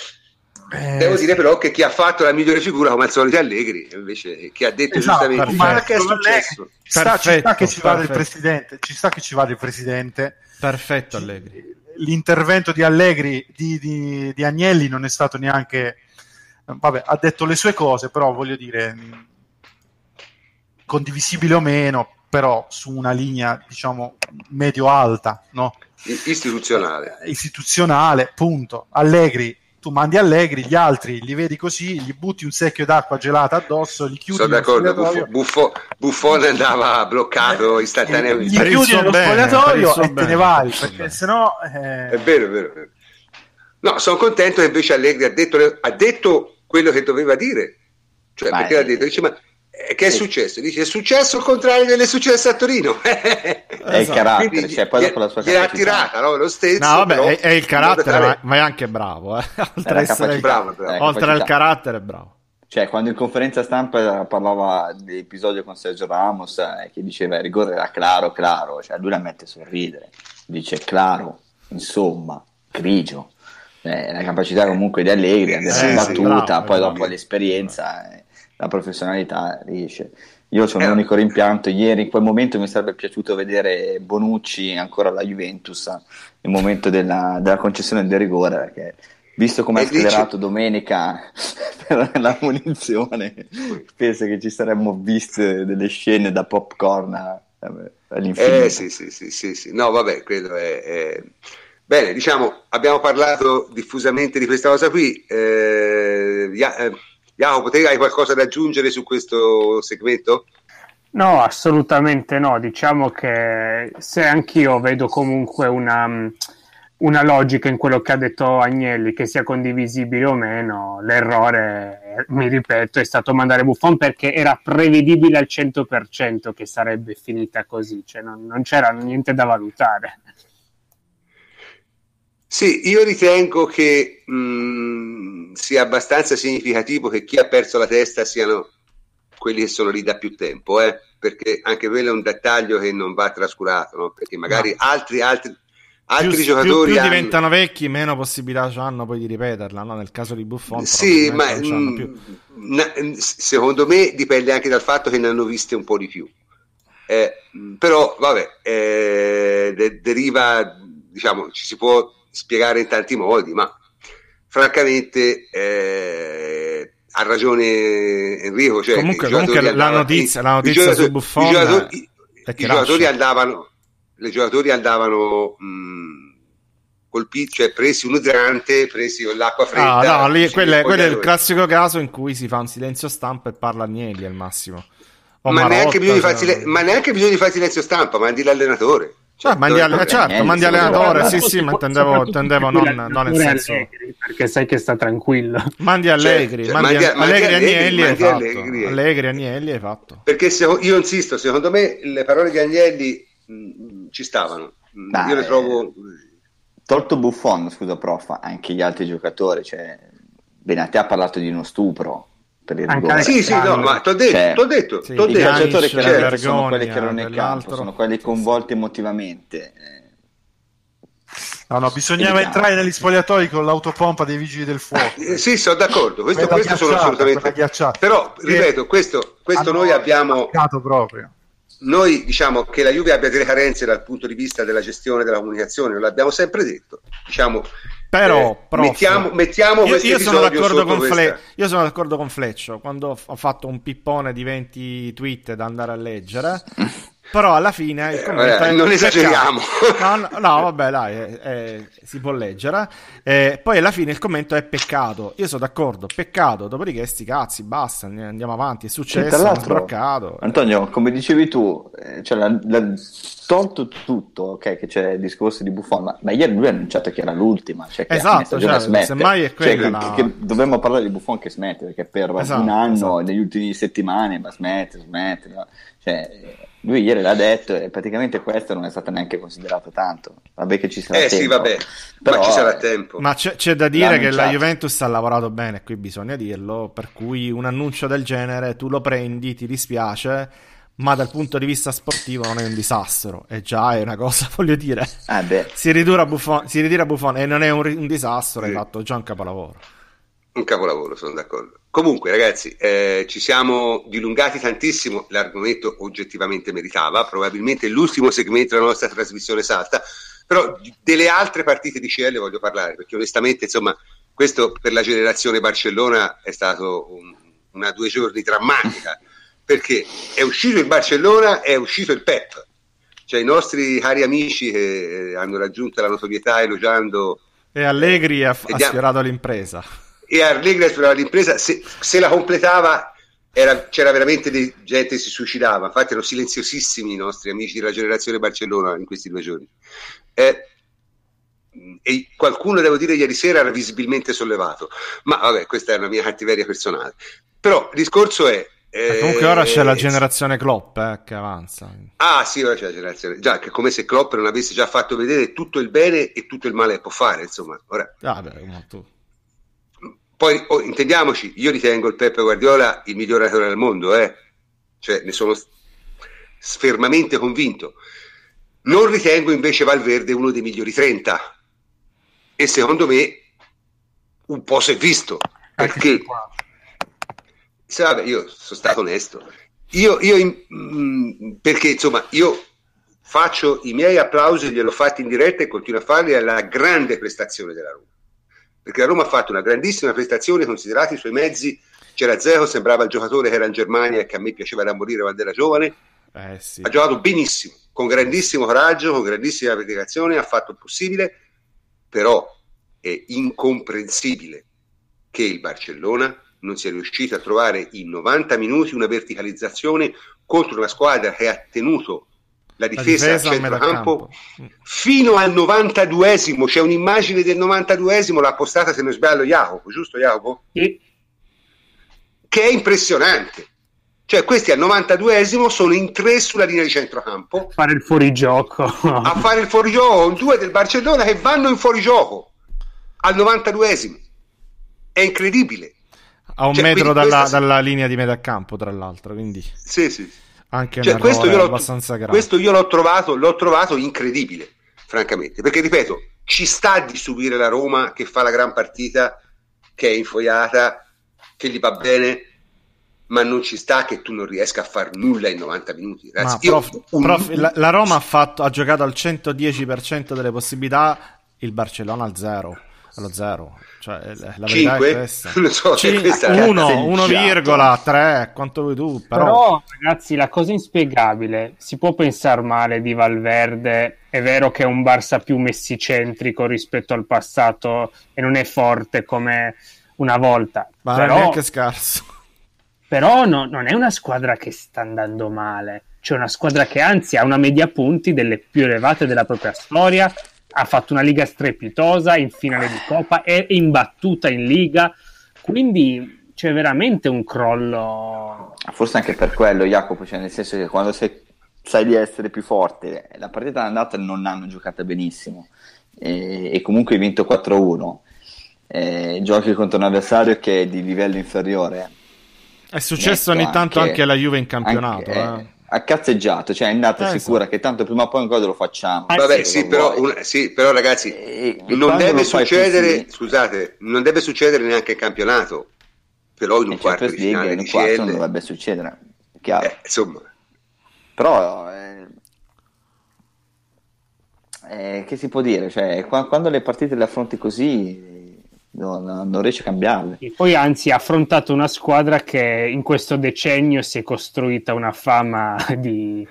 Eh, Devo dire però che chi ha fatto la migliore figura come al solito è Allegri, invece chi ha detto Esatto, giustamente perfetto. ma che è successo? ci sta, ci sta che ci vada il perfetto. presidente, ci sta che ci vada il presidente. Perfetto Allegri. L'intervento di Allegri, di, di- di Agnelli non è stato neanche... Vabbè, ha detto le sue cose, però voglio dire, condivisibile o meno, però su una linea, diciamo, medio-alta, no? Istituzionale. istituzionale, punto. Allegri tu mandi Allegri, gli altri li vedi così, gli butti un secchio d'acqua gelata addosso, li chiudi Sono d'accordo, Buffo, Buffo, Buffone andava bloccato istantaneamente. Gli chiudi nello spogliatoio e te ne vai, perché sennò... Eh... È vero, è vero, è vero. No, sono contento che invece Allegri ha detto, ha detto quello che doveva dire. Cioè, ma perché è... l'ha detto? Dice, ma eh, che è successo? Dice è successo il contrario delle successe a Torino. è il esatto. carattere, Quindi, cioè, poi dopo la sua gliel'ha tirata, no? Lo stesso. No, vabbè, è, è, il carattere, ma, ma, è anche bravo. Eh? Oltre, essere, bravo, bravo. oltre al carattere, è bravo. Cioè, quando in conferenza stampa parlava dell'episodio con Sergio Ramos, eh, che diceva il rigore era claro, claro, cioè lui la mette a sorridere. Dice claro, insomma, grigio. Eh, la capacità comunque di Allegri, eh, battuta, sì, poi dopo l'esperienza, eh, la professionalità riesce. Io ho un unico rimpianto, ieri in quel momento mi sarebbe piaciuto vedere Bonucci ancora alla Juventus, nel momento della, della concessione del rigore, perché visto come ha accelerato dice... domenica per la munizione, penso che ci saremmo viste delle scene da popcorn all'infinito. Eh sì, sì, sì, sì, sì. no vabbè, credo è... è... Bene, diciamo, abbiamo parlato diffusamente di questa cosa qui. Eh, Jacopo, te hai qualcosa da aggiungere su questo segmento? No, assolutamente no. Diciamo che se anch'io vedo comunque una, una, logica in quello che ha detto Agnelli, che sia condivisibile o meno, l'errore, mi ripeto, è stato mandare Buffon perché era prevedibile al 100% che sarebbe finita così, cioè non, non c'era niente da valutare. Sì, io ritengo che mh, sia abbastanza significativo che chi ha perso la testa siano quelli che sono lì da più tempo, eh? perché anche quello è un dettaglio che non va trascurato, no? perché magari no. altri, altri, altri più, giocatori più, più hanno... diventano vecchi, meno possibilità hanno poi di ripeterla. No? Nel caso di Buffon, sì, ma mh, na, secondo me dipende anche dal fatto che ne hanno viste un po' di più. Eh, però, vabbè, eh, de- deriva, diciamo, ci si può spiegare in tanti modi, ma francamente eh, ha ragione Enrico. Cioè, comunque, comunque la, notizia, la notizia su Buffon i giocatori, i, i giocatori andavano, le giocatori andavano mh, colpiti, cioè presi un idrante, presi con l'acqua fredda. Ah, no, lì, quello, è, quello è il classico caso in cui si fa un silenzio stampa e parla Agnelli al massimo. Ma, neanche cioè... sile- ma, neanche bisogno di fare silenzio stampa, mandi l'allenatore. Cioè, mandi, al, certo, mandi allenatore, sì, sì, ma intendevo, intendevo non, non nel senso... Allegri, perché sai che sta tranquillo. Mandi Allegri, cioè, mandi, mandi, Allegri, Agnelli hai fatto. Allegri. Allegri, Agnelli hai fatto. Perché se, io insisto, secondo me le parole di Agnelli mh, mm, ci stavano. Mm, Dai, io le trovo... Tolto Buffon, scusa prof, anche gli altri giocatori, cioè... Benate ha parlato di uno stupro, per il rigore. Sì, sì, no, ma ti ho detto, cioè, t'ho detto, sì, t'ho detto. I calciatori che certo, sono quelli che erano nel campo, sono quelli coinvolti emotivamente. No, no, bisognava entrare negli spogliatoi con l'autopompa dei vigili del fuoco. Eh, sì, sono d'accordo, questo, questo sono assolutamente... Però, ripeto, questo, questo noi abbiamo... proprio. Noi diciamo che la Juve abbia delle carenze dal punto di vista della gestione della comunicazione, l'abbiamo sempre detto. Diciamo, però, eh, prof, mettiamo, mettiamo io, io, sono d'accordo con Fle- io sono d'accordo con Fleccio quando ho fatto un pippone di 20 tweet da andare a leggere. Però alla fine il eh, commento eh, non esageriamo. No, no, no, vabbè, dai, eh, eh, si può leggere. Eh, poi alla fine il commento è peccato. Io sono d'accordo, peccato. Dopodiché, sti cazzi, basta, andiamo avanti. È successo, è sbroccato. Antonio, come dicevi tu, eh, cioè, la, la, tolto tutto, ok, che c'è il discorso di Buffon, ma, ma, ieri lui ha annunciato che era l'ultima. Cioè che esatto, cioè, semmai è cioè, quella. Cioè, che, che dovremmo parlare di Buffon che smette, perché per esatto, un anno, esatto. negli ultimi settimane, ma smette, smette. No? Cioè, lui ieri l'ha detto e praticamente questo non è stato neanche considerato tanto. Vabbè che ci sarà eh, tempo. sì, vabbè, però ma ci sarà tempo. Ma c'è, c'è da dire che la Juventus ha lavorato bene, qui bisogna dirlo, per cui un annuncio del genere tu lo prendi, ti dispiace, ma dal punto di vista sportivo non è un disastro. E già è una cosa, voglio dire. Ah, si, ritira Buffon, si ritira Buffon e non è un, un disastro, sì. hai fatto già un capolavoro. Un capolavoro, sono d'accordo. Comunque, ragazzi, eh, ci siamo dilungati tantissimo. L'argomento oggettivamente meritava. Probabilmente l'ultimo segmento della nostra trasmissione salta. Però delle altre partite di CL voglio parlare perché, onestamente, insomma, questo per la generazione Barcellona è stato un, una due giorni drammatica. Perché è uscito il Barcellona, è uscito il Pep. Cioè, i nostri cari amici che eh, hanno raggiunto la notorietà elogiando E Allegri ha, ha sfiorato l'impresa. E Allegri esplorava l'impresa, se, se la completava era- c'era veramente di- gente che si suicidava, infatti erano silenziosissimi i nostri amici della generazione Barcellona in questi due giorni. Eh, e qualcuno, devo dire, ieri sera era visibilmente sollevato, ma vabbè, questa è una mia cattiveria personale. Però il discorso è... E comunque ora c'è la eh, generazione Klopp eh, che avanza. Ah sì, ora c'è la generazione. Già, che come se Klopp non avesse già fatto vedere tutto il bene e tutto il male che può fare, insomma. Ora, Vabbè, ma tu. Poi oh, intendiamoci, io ritengo il Peppe Guardiola il miglior allenatore del mondo, eh. Cioè, ne sono fermamente convinto. Non ritengo invece Valverde uno dei migliori 30. E secondo me un po' si è visto. Perché vabbè, io sono stato onesto. Io, io in- mm, perché insomma, io faccio i miei applausi, gliel'ho fatti in diretta e continuo a farli alla grande prestazione della Roma. Perché la Roma ha fatto una grandissima prestazione, considerati i suoi mezzi. C'era Zeo, sembrava il giocatore che era in Germania e che a me piaceva da morire quando era giovane. Eh sì. Ha giocato benissimo, con grandissimo coraggio, con grandissima dedicazione, ha fatto il possibile, però è incomprensibile che il Barcellona non sia riuscito a trovare in 90 minuti una verticalizzazione contro una squadra che ha tenuto la La difesa, difesa a a centrocampo campo. fino al 92esimo. C'è un'immagine del 92esimo, l'ha postata se non sbaglio Jacopo, giusto Jacopo? Sì. Che è impressionante. Cioè questi al 92esimo sono in tre sulla linea di centrocampo fare il fuorigioco. a fare il fuorigioco con due del Barcellona che vanno in fuorigioco al 92esimo. È incredibile. A un Cioè, metro dalla, questa- dalla linea di metà campo, tra l'altro. Quindi Sì, sì. Anche Cioè, questo, io abbastanza grave. questo io l'ho trovato, l'ho trovato incredibile, francamente. Perché, ripeto, ci sta di subire la Roma che fa la gran partita, che è infoiata, che gli va bene, ma non ci sta che tu non riesca a far nulla in 90 minuti. Ragazzi, io- prof, un- prof, la, la Roma ha, fatto, ha giocato al 110% delle possibilità, il Barcellona al 0, allo 0. Cioè, eh, la verità Cinque? è questa. Non so se Cin- questa è uno, cazzeggiato. 1,3, quanto vuoi tu, però... Però, ragazzi, la cosa inspiegabile, si può pensare male di Valverde, è vero che è un Barça più messicentrico rispetto al passato e non è forte come una volta, ma non è però, neanche scarso. però no- non è una squadra che sta andando male, c'è una squadra che anzi ha una media punti delle più elevate della propria storia, ha fatto una liga strepitosa in finale di Coppa, è imbattuta in liga, quindi c'è veramente un crollo Forse anche per quello, Jacopo, cioè nel senso che quando sei- sai di essere più forte, la partita d'andata non hanno giocata benissimo e, e comunque hai vinto 4-1. Eh, giochi contro un avversario che è di livello inferiore. È successo ogni tanto anche- anche alla Juve in campionato. anche- eh. Ha cazzeggiato, cioè è andata Eh, sicura sì. che tanto prima o poi un gol lo facciamo. Ah, Vabbè, sì, però, un- sì, però ragazzi, E- e non deve succedere, scusate, non deve succedere neanche in campionato, però in un in quarto di finale in un quarto non dovrebbe succedere, chiaro. eh, insomma, Però eh, eh, che si può dire? Cioè, qua- quando le partite le affronti così non, non riesci a cambiarle. E poi anzi ha affrontato una squadra che in questo decennio si è costruita una fama di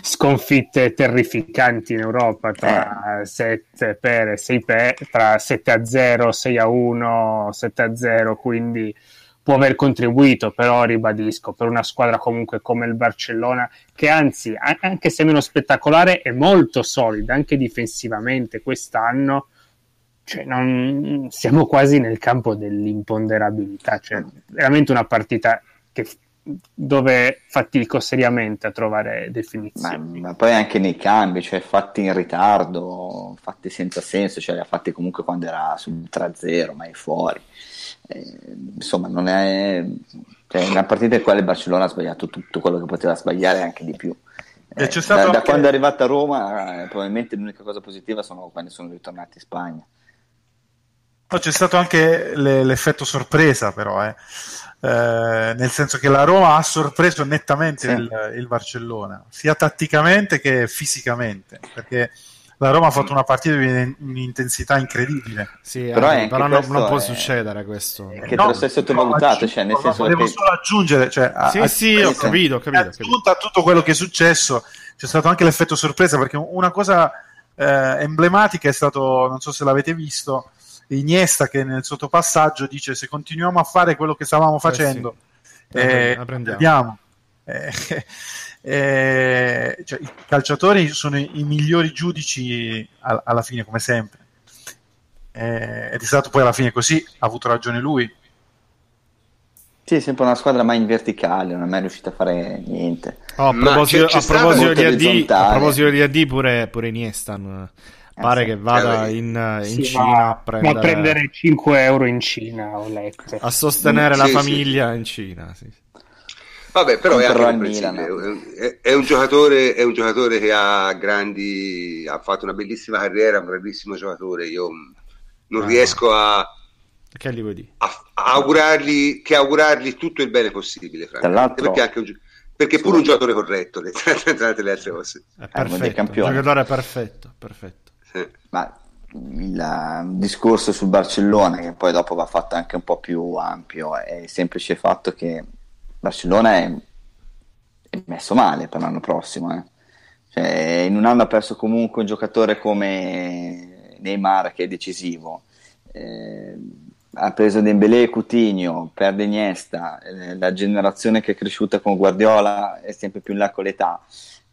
sconfitte terrificanti in Europa tra 7 per e 6 per, tra 7 a 0, 6 a 1, 7 a 0, quindi può aver contribuito, però ribadisco, per una squadra comunque come il Barcellona, che anzi, anche se meno spettacolare, è molto solida, anche difensivamente quest'anno, cioè non, siamo quasi nel campo dell'imponderabilità, cioè veramente una partita che, dove fatico seriamente a trovare Ma, definizioni. ma poi anche nei cambi, cioè fatti in ritardo, fatti senza senso, cioè li ha fatti comunque quando era sul 3-0, ma è fuori. Eh, insomma, non è cioè, una partita in quale il Barcellona ha sbagliato tutto quello che poteva sbagliare anche di più. Eh, c'è stato da, da anche- quando è arrivata a Roma, eh, probabilmente l'unica cosa positiva sono quando sono ritornati in Spagna. Poi c'è stato anche le- l'effetto sorpresa, però, eh. Eh, nel senso che la Roma ha sorpreso nettamente Sì. il, il Barcellona, sia tatticamente che fisicamente, perché la Roma ha fatto una partita di un'intensità incredibile. Sì, Però eh, è però non, non può è- succedere questo. Che te lo sei sottovalutato, cioè, nel no, senso volevo che- solo aggiungere, cioè, Sì, a- sì, ho capito, ho capito. ho capito. aggiunto a tutto quello che è successo, c'è stato anche l'effetto sorpresa, perché una cosa eh, emblematica è stato, non so se l'avete visto, Iniesta che nel sottopassaggio dice se continuiamo a fare quello che stavamo facendo sì. eh, La prendiamo. andiamo. Eh, eh, cioè, i calciatori sono i, i migliori giudici al- alla fine come sempre Eh, ed è stato poi alla fine così ha avuto ragione lui Sì, è sempre una squadra mai in verticale, non è mai riuscita a fare niente. Oh, a proposito, c'è- c'è a proposito AD, a proposito di AD pure, pure Iniesta eh, pare sì. che vada Cioè, in, in Sì, Cina va, a prendere, va a prendere 5 euro in Cina, ho letto. a sostenere Sì, la sì. famiglia in Cina. Sì. Vabbè, però è. È, è un giocatore, è un giocatore che ha grandi, ha fatto una bellissima carriera, un grandissimo giocatore. Io non Ah. riesco a, Che gli vuoi dire? a- a augurargli, che augurargli tutto il bene possibile, perché, è anche un, perché pure un giocatore corretto, tra, le altre cose. È dei perfetto, un giocatore perfetto, perfetto. Ma il eh, discorso sul Barcellona, che poi dopo va fatto anche un po' più ampio, è il semplice fatto che Barcellona è, è messo male per l'anno prossimo. eh. Cioè, in un anno ha perso comunque un giocatore come Neymar che è decisivo. Eh, ha preso Dembélé e Coutinho, perde Iniesta, eh, la generazione che è cresciuta con Guardiola è sempre più in là con l'età.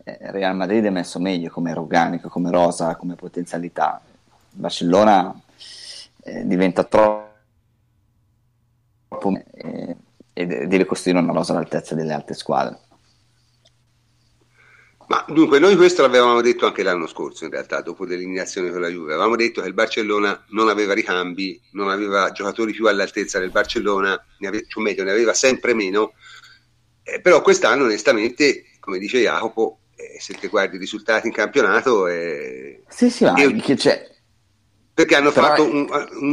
Eh, Real Madrid è messo meglio come organico, come rosa, come potenzialità. Barcellona eh, diventa troppo eh, e de- deve costruire una rosa all'altezza delle altre squadre. Ma dunque, noi questo l'avevamo detto anche l'anno scorso, in realtà, dopo l'eliminazione con la Juve. Avevamo detto che il Barcellona non aveva ricambi, non aveva giocatori più all'altezza del Barcellona, ne ave- cioè meglio, ne aveva sempre meno. Eh, però quest'anno, onestamente, come dice Jacopo, se te guardi i risultati in campionato, eh, Sì, sì, ma Io- che c'è? perché hanno Però fatto è- un-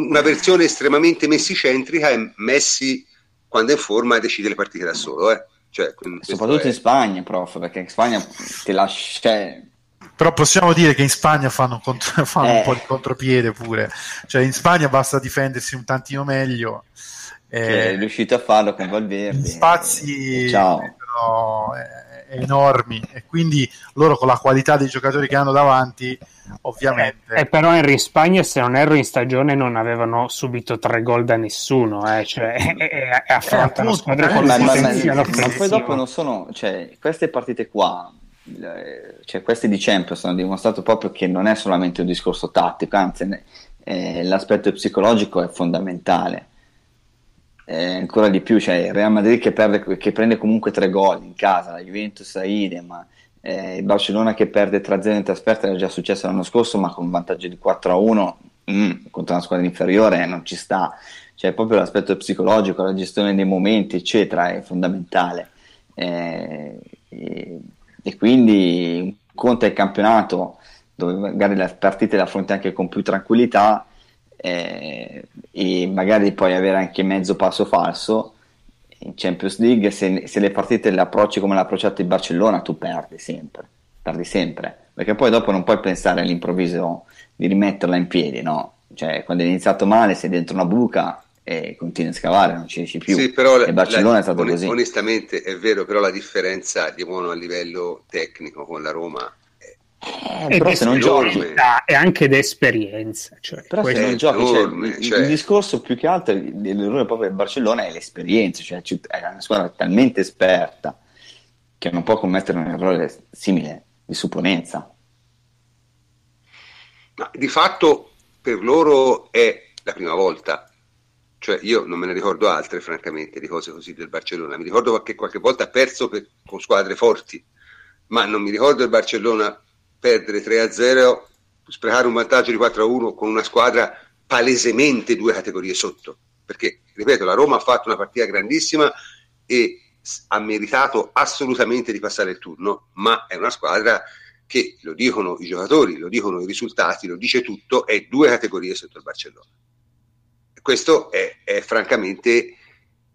una versione estremamente messicentrica e Messi, quando è in forma, decide le partite da solo. Eh. Cioè, Soprattutto è- in Spagna, prof, perché in Spagna ti lascia... cioè, Però possiamo dire che in Spagna fanno, un contro- fanno Eh. un po' di contropiede pure. Cioè in Spagna basta difendersi un tantino meglio. che Eh, è riuscito a farlo con Valverde. spazi ciao. sono, eh, enormi e quindi loro con la qualità dei giocatori che hanno davanti ovviamente E però in Spagna, se non erro, in stagione non avevano subito tre gol da nessuno, eh, cioè, e, e- e affrontano squadre eh, con ma- potenziale ma poi dopo non sono, cioè, queste partite qua, eh, cioè queste di Champions hanno dimostrato proprio che non è solamente un discorso tattico, anzi eh, l'aspetto psicologico è fondamentale. Eh, ancora di più, cioè il Real Madrid che, perde, che prende comunque tre gol in casa, la Juventus a idem, eh, il Barcellona che perde 3-0 in trasferta era già successo l'anno scorso, ma con vantaggio di 4-1 mm, contro una squadra inferiore non ci sta. Cioè, proprio l'aspetto psicologico, la gestione dei momenti, eccetera, è fondamentale. Eh, e, e quindi un conto è il campionato dove magari le partite le affronti anche con più tranquillità eh, e magari puoi avere anche mezzo passo falso in Champions League. Se, se le partite le approcci come l'ha approcciato il Barcellona tu perdi sempre perdi sempre. Perché poi dopo non puoi pensare all'improvviso di rimetterla in piedi no? cioè quando è iniziato male sei dentro una buca e continui a scavare non ci riesci più. Sì, però e Barcellona la- è stato on- così. Onestamente è vero, però la differenza di buono a livello tecnico con la Roma Eh, Ed però se non giochi e anche d'esperienza. Cioè, Però se non giochi, cioè, enorme, cioè- il discorso più che altro dell'errore proprio del Barcellona è l'esperienza, cioè ci- è una squadra talmente esperta che non può commettere un errore simile di supponenza. Ma di fatto per loro è la prima volta, cioè io non me ne ricordo altre francamente di cose così del Barcellona, mi ricordo che qualche volta ha perso per- con squadre forti, ma non mi ricordo il Barcellona perdere 3-0, sprecare un vantaggio di 4-1 con una squadra palesemente due categorie sotto, perché ripeto la Roma ha fatto una partita grandissima e ha meritato assolutamente di passare il turno, ma è una squadra che lo dicono i giocatori, lo dicono i risultati, lo dice tutto, è due categorie sotto il Barcellona. Questo è, è francamente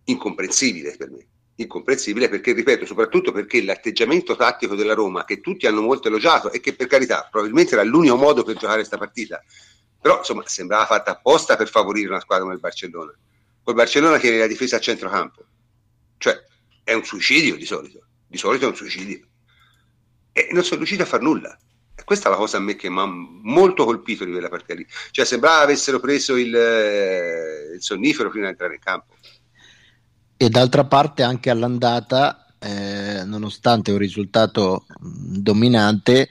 incomprensibile per me. Incomprensibile perché, ripeto, soprattutto perché l'atteggiamento tattico della Roma, che tutti hanno molto elogiato e che per carità probabilmente era l'unico modo per giocare questa partita, però insomma sembrava fatta apposta per favorire una squadra come il Barcellona. Col Barcellona che la difesa a centrocampo, cioè è un suicidio di solito, di solito è un suicidio e non sono riusciti a far nulla. questa è la cosa a me che mi ha molto colpito di quella partita lì. Cioè, sembrava avessero preso il, il sonnifero prima di entrare in campo. E d'altra parte, anche all'andata, eh, nonostante un risultato dominante,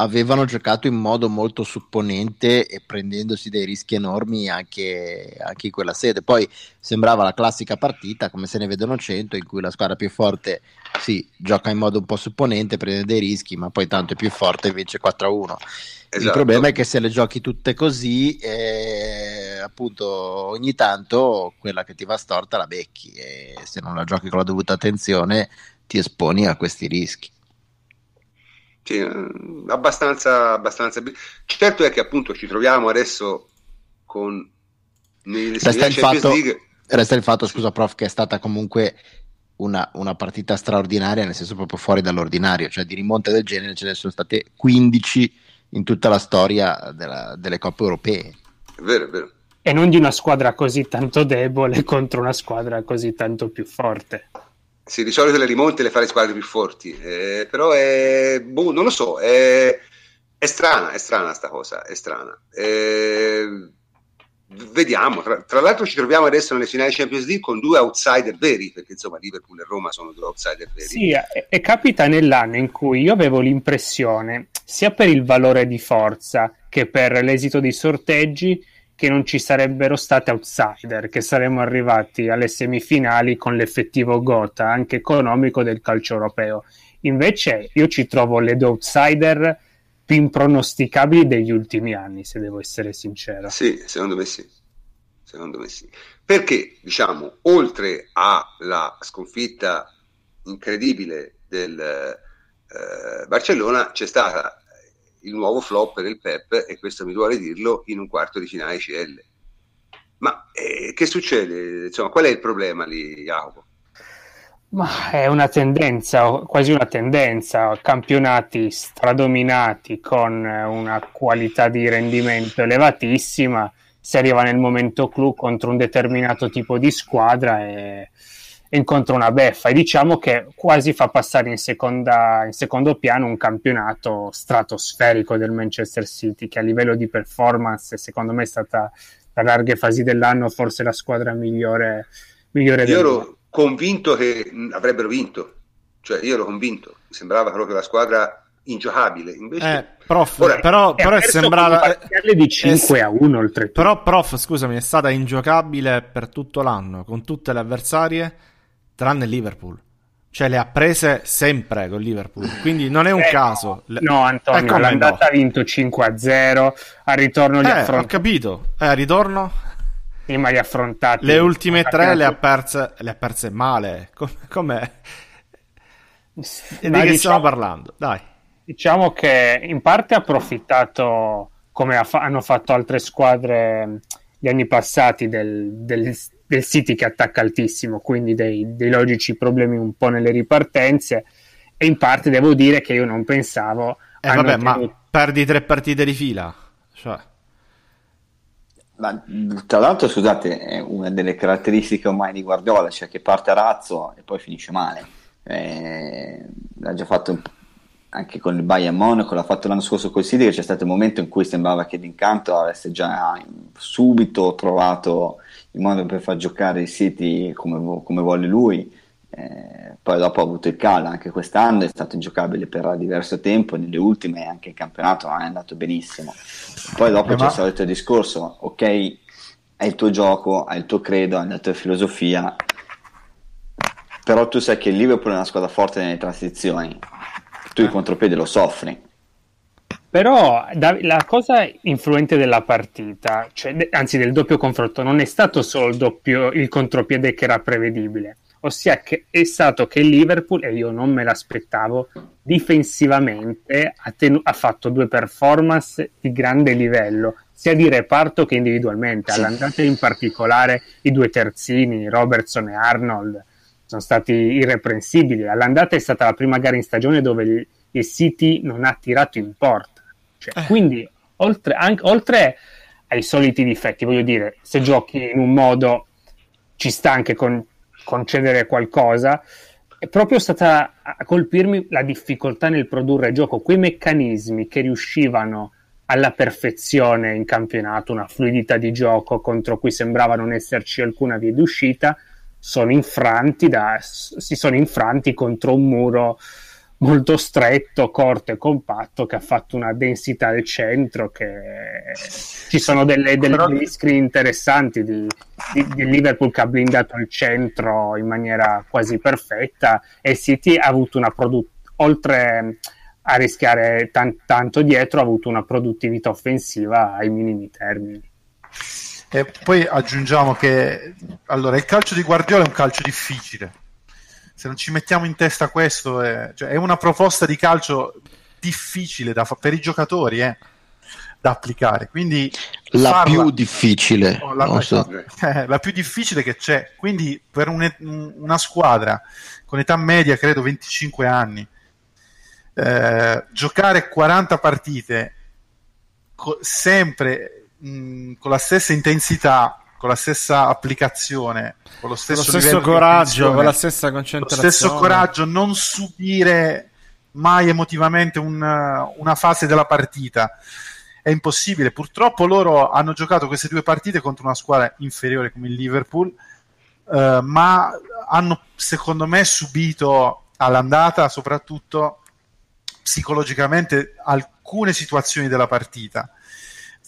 avevano giocato in modo molto supponente e prendendosi dei rischi enormi anche, anche, in quella sede. Poi sembrava la classica partita, come se ne vedono 100, in cui la squadra più forte sì, gioca in modo un po' supponente, prende dei rischi, ma poi tanto è più forte e vince 4-1. Esatto. Il problema è che se le giochi tutte così, eh, appunto, ogni tanto quella che ti va storta la becchi e se non la giochi con la dovuta attenzione ti esponi a questi rischi. Sì, eh, abbastanza, abbastanza. Certo è che appunto ci troviamo adesso con resta il, fatto, resta il fatto, scusa prof, che è stata comunque una, una, partita straordinaria, nel senso proprio fuori dall'ordinario, cioè di rimonte del genere ce ne sono state 15 in tutta la storia della, delle coppe europee. È vero, è vero. E non di una squadra così tanto debole contro una squadra così tanto più forte. Sì, di solito le rimonte le fa le squadre più forti, eh, però è, boh, non lo so, è, è, strana, è strana sta cosa, è strana. Eh, vediamo, tra, tra, l'altro ci troviamo adesso nelle finali Champions League con due outsider veri, perché insomma Liverpool e Roma sono due outsider veri. Sì, e, e capita nell'anno in cui io avevo l'impressione, sia per il valore di forza che per l'esito dei sorteggi, che non ci sarebbero stati outsider, che saremmo arrivati alle semifinali con l'effettivo gota anche economico del calcio europeo. Invece io ci trovo le due outsider più impronosticabili degli ultimi anni, se devo essere sincero. Sì, secondo me sì. Secondo me sì. Perché, diciamo, oltre alla sconfitta incredibile del eh, Barcellona, c'è stata il nuovo flop del Pep, e questo mi duole dirlo, in un quarto di finale CL. Ma eh, che succede? Insomma, qual è il problema lì, Jacopo? Ma è una tendenza, quasi una tendenza, campionati stradominati con una qualità di rendimento elevatissima, si arriva nel momento clou contro un determinato tipo di squadra e incontra una beffa e diciamo che quasi fa passare in, seconda, in secondo piano un campionato stratosferico del Manchester City che a livello di performance secondo me è stata per larghe fasi dell'anno forse la squadra migliore, migliore io ero convinto che avrebbero vinto. Cioè io ero convinto. Mi sembrava proprio la squadra ingiocabile. Invece eh, prof, ora, però, però è sembrata di 5 a 1 oltre però prof scusami è stata ingiocabile per tutto l'anno con tutte le avversarie tranne Liverpool. Cioè le ha prese sempre con Liverpool, quindi non è un eh, caso. No, Antonio, eh, l'andata no. ha vinto 5-0, al ritorno li eh, ha affrontati. Ho capito, eh, al ritorno... Prima li affrontati. Le ultime tre le ha perse, le ha perse male. Com- com'è? E di che diciamo, stiamo parlando? Dai. Diciamo che in parte ha approfittato, come ha fa- hanno fatto altre squadre gli anni passati, del, del del City che attacca altissimo, quindi dei, dei, logici problemi un po' nelle ripartenze. E in parte devo dire che io non pensavo. Eh, vabbè, tenuto... ma perdi tre partite di fila. Cioè. Ma, tra l'altro, scusate, è una delle caratteristiche ormai di Guardiola, cioè che parte a razzo e poi finisce male. Eh, l'ha già fatto anche con il Bayern Monaco, l'ha fatto l'anno scorso col City, che c'è stato un momento in cui sembrava che d'incanto avesse già subito trovato il modo per far giocare il City come, come vuole lui. Eh, poi dopo ha avuto il calo anche quest'anno, è stato ingiocabile per diverso tempo, nelle ultime anche il campionato non è andato benissimo. Poi dopo eh, c'è ma... il solito discorso, ok, è il tuo gioco, hai il tuo credo, hai la tua filosofia, però tu sai che il Liverpool è una squadra forte nelle transizioni, tu il contropiede lo soffri, però la cosa influente della partita, cioè, anzi del doppio confronto, non è stato solo il, doppio, il contropiede che era prevedibile, ossia che è stato che il Liverpool, e io non me l'aspettavo, difensivamente ha, tenu- ha fatto due performance di grande livello, sia di reparto che individualmente. All'andata in particolare i due terzini, Robertson e Arnold, sono stati irreprensibili. All'andata è stata la prima gara in stagione dove il, il City non ha tirato in porta cioè, eh. Quindi, oltre, anche, oltre, ai soliti difetti, voglio dire, se giochi in un modo ci sta anche con, concedere qualcosa, è proprio stata a colpirmi la difficoltà nel produrre gioco, quei meccanismi che riuscivano alla perfezione in campionato, una fluidità di gioco contro cui sembrava non esserci alcuna via d'uscita, sono infranti da, si sono infranti contro un muro molto stretto, corto e compatto che ha fatto una densità al centro che ci sono delle, delle, screen interessanti di, di, di, Liverpool che ha blindato il centro in maniera quasi perfetta e City ha avuto una produzione oltre a rischiare tan- tanto dietro ha avuto una produttività offensiva ai minimi termini. E poi aggiungiamo che allora il calcio di Guardiola è un calcio difficile se non ci mettiamo in testa questo, è, cioè, è una proposta di calcio difficile da, per i giocatori eh, da applicare. Quindi la farla, più difficile, no, la, so. eh, la, più difficile che c'è. Quindi per un, una squadra con età media, credo 25 anni, eh, giocare 40 partite co- sempre mh, con la stessa intensità con la stessa applicazione, con lo stesso, con lo stesso coraggio, con la stessa concentrazione. Lo stesso coraggio, non subire mai emotivamente un, una fase della partita. È impossibile. Purtroppo loro hanno giocato queste due partite contro una squadra inferiore come il Liverpool, eh, ma hanno secondo me subito all'andata soprattutto psicologicamente alcune situazioni della partita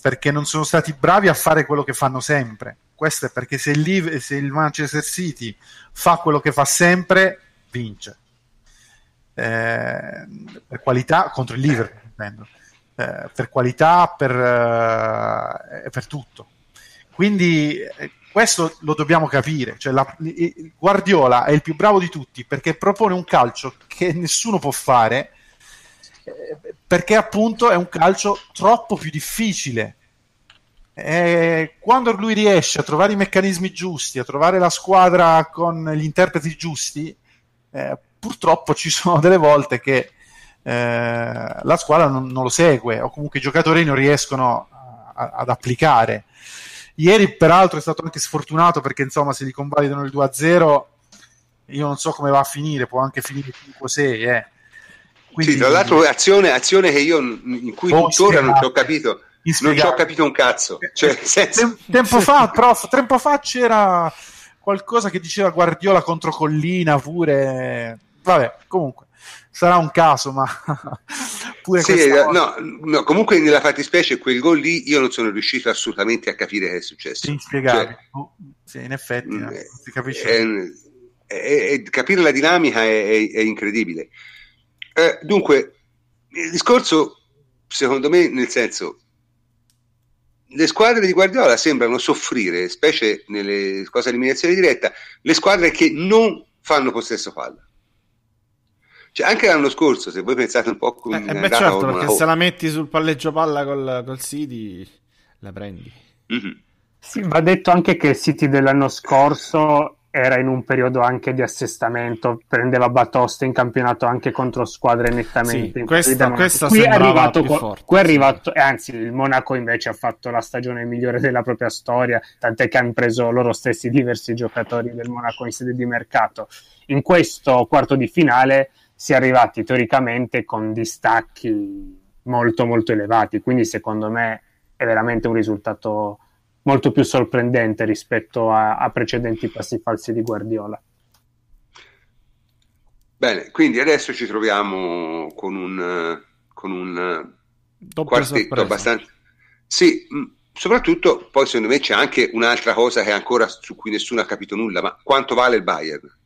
perché non sono stati bravi a fare quello che fanno sempre. Questo è perché se il, se il Manchester City fa quello che fa sempre, vince. Eh, per qualità contro il Liverpool. Eh, per qualità, per, eh, per tutto. Quindi eh, questo lo dobbiamo capire. Cioè, la, Guardiola è il più bravo di tutti perché propone un calcio che nessuno può fare perché appunto è un calcio troppo più difficile. E quando lui riesce a trovare i meccanismi giusti, a trovare la squadra con gli interpreti giusti, eh, purtroppo ci sono delle volte che eh, la squadra non, non, lo segue o comunque i giocatori non riescono a, ad applicare. Ieri, peraltro, è stato anche sfortunato perché insomma, se gli convalidano il 2-0, io non so come va a finire, può anche finire 5-6. Eh quindi, sì, tra l'altro azione, azione che io in cui tuttora non ci ho capito non ci ho capito un cazzo. Cioè, senza... tempo fa prof, tempo fa c'era qualcosa che diceva Guardiola contro Collina pure vabbè comunque sarà un caso ma pure sì, no, no, comunque nella fattispecie quel gol lì io non sono riuscito assolutamente a capire che è successo. Inspiegabile. Cioè, oh, sì, in effetti mm, no, si capisce. è, è, è, capire la dinamica è incredibile eh, dunque, il discorso, secondo me, nel senso, le squadre di Guardiola sembrano soffrire, specie nelle cose a eliminazione diretta, le squadre che non fanno possesso palla. Cioè, anche l'anno scorso, se voi pensate un po' come... Eh, eh beh, certo, perché se la metti sul palleggio palla col, col City, la prendi. Mm-hmm. Sì, va detto anche che il City dell'anno scorso era in un periodo anche di assestamento, prendeva batoste in campionato anche contro squadre nettamente sì, questa, questa qui è arrivato, forte, qui è arrivato sì. anzi il Monaco invece ha fatto la stagione migliore della propria storia, tant'è che hanno preso loro stessi diversi giocatori del Monaco in sede di mercato. In questo quarto di finale si è arrivati teoricamente con distacchi molto molto elevati, quindi secondo me è veramente un risultato molto più sorprendente rispetto a, a precedenti passi falsi di Guardiola. Bene, quindi adesso ci troviamo con un, con un quartetto sorpresa. abbastanza... Sì, mm, soprattutto poi secondo me c'è anche un'altra cosa che ancora su cui nessuno ha capito nulla, ma quanto vale il Bayern?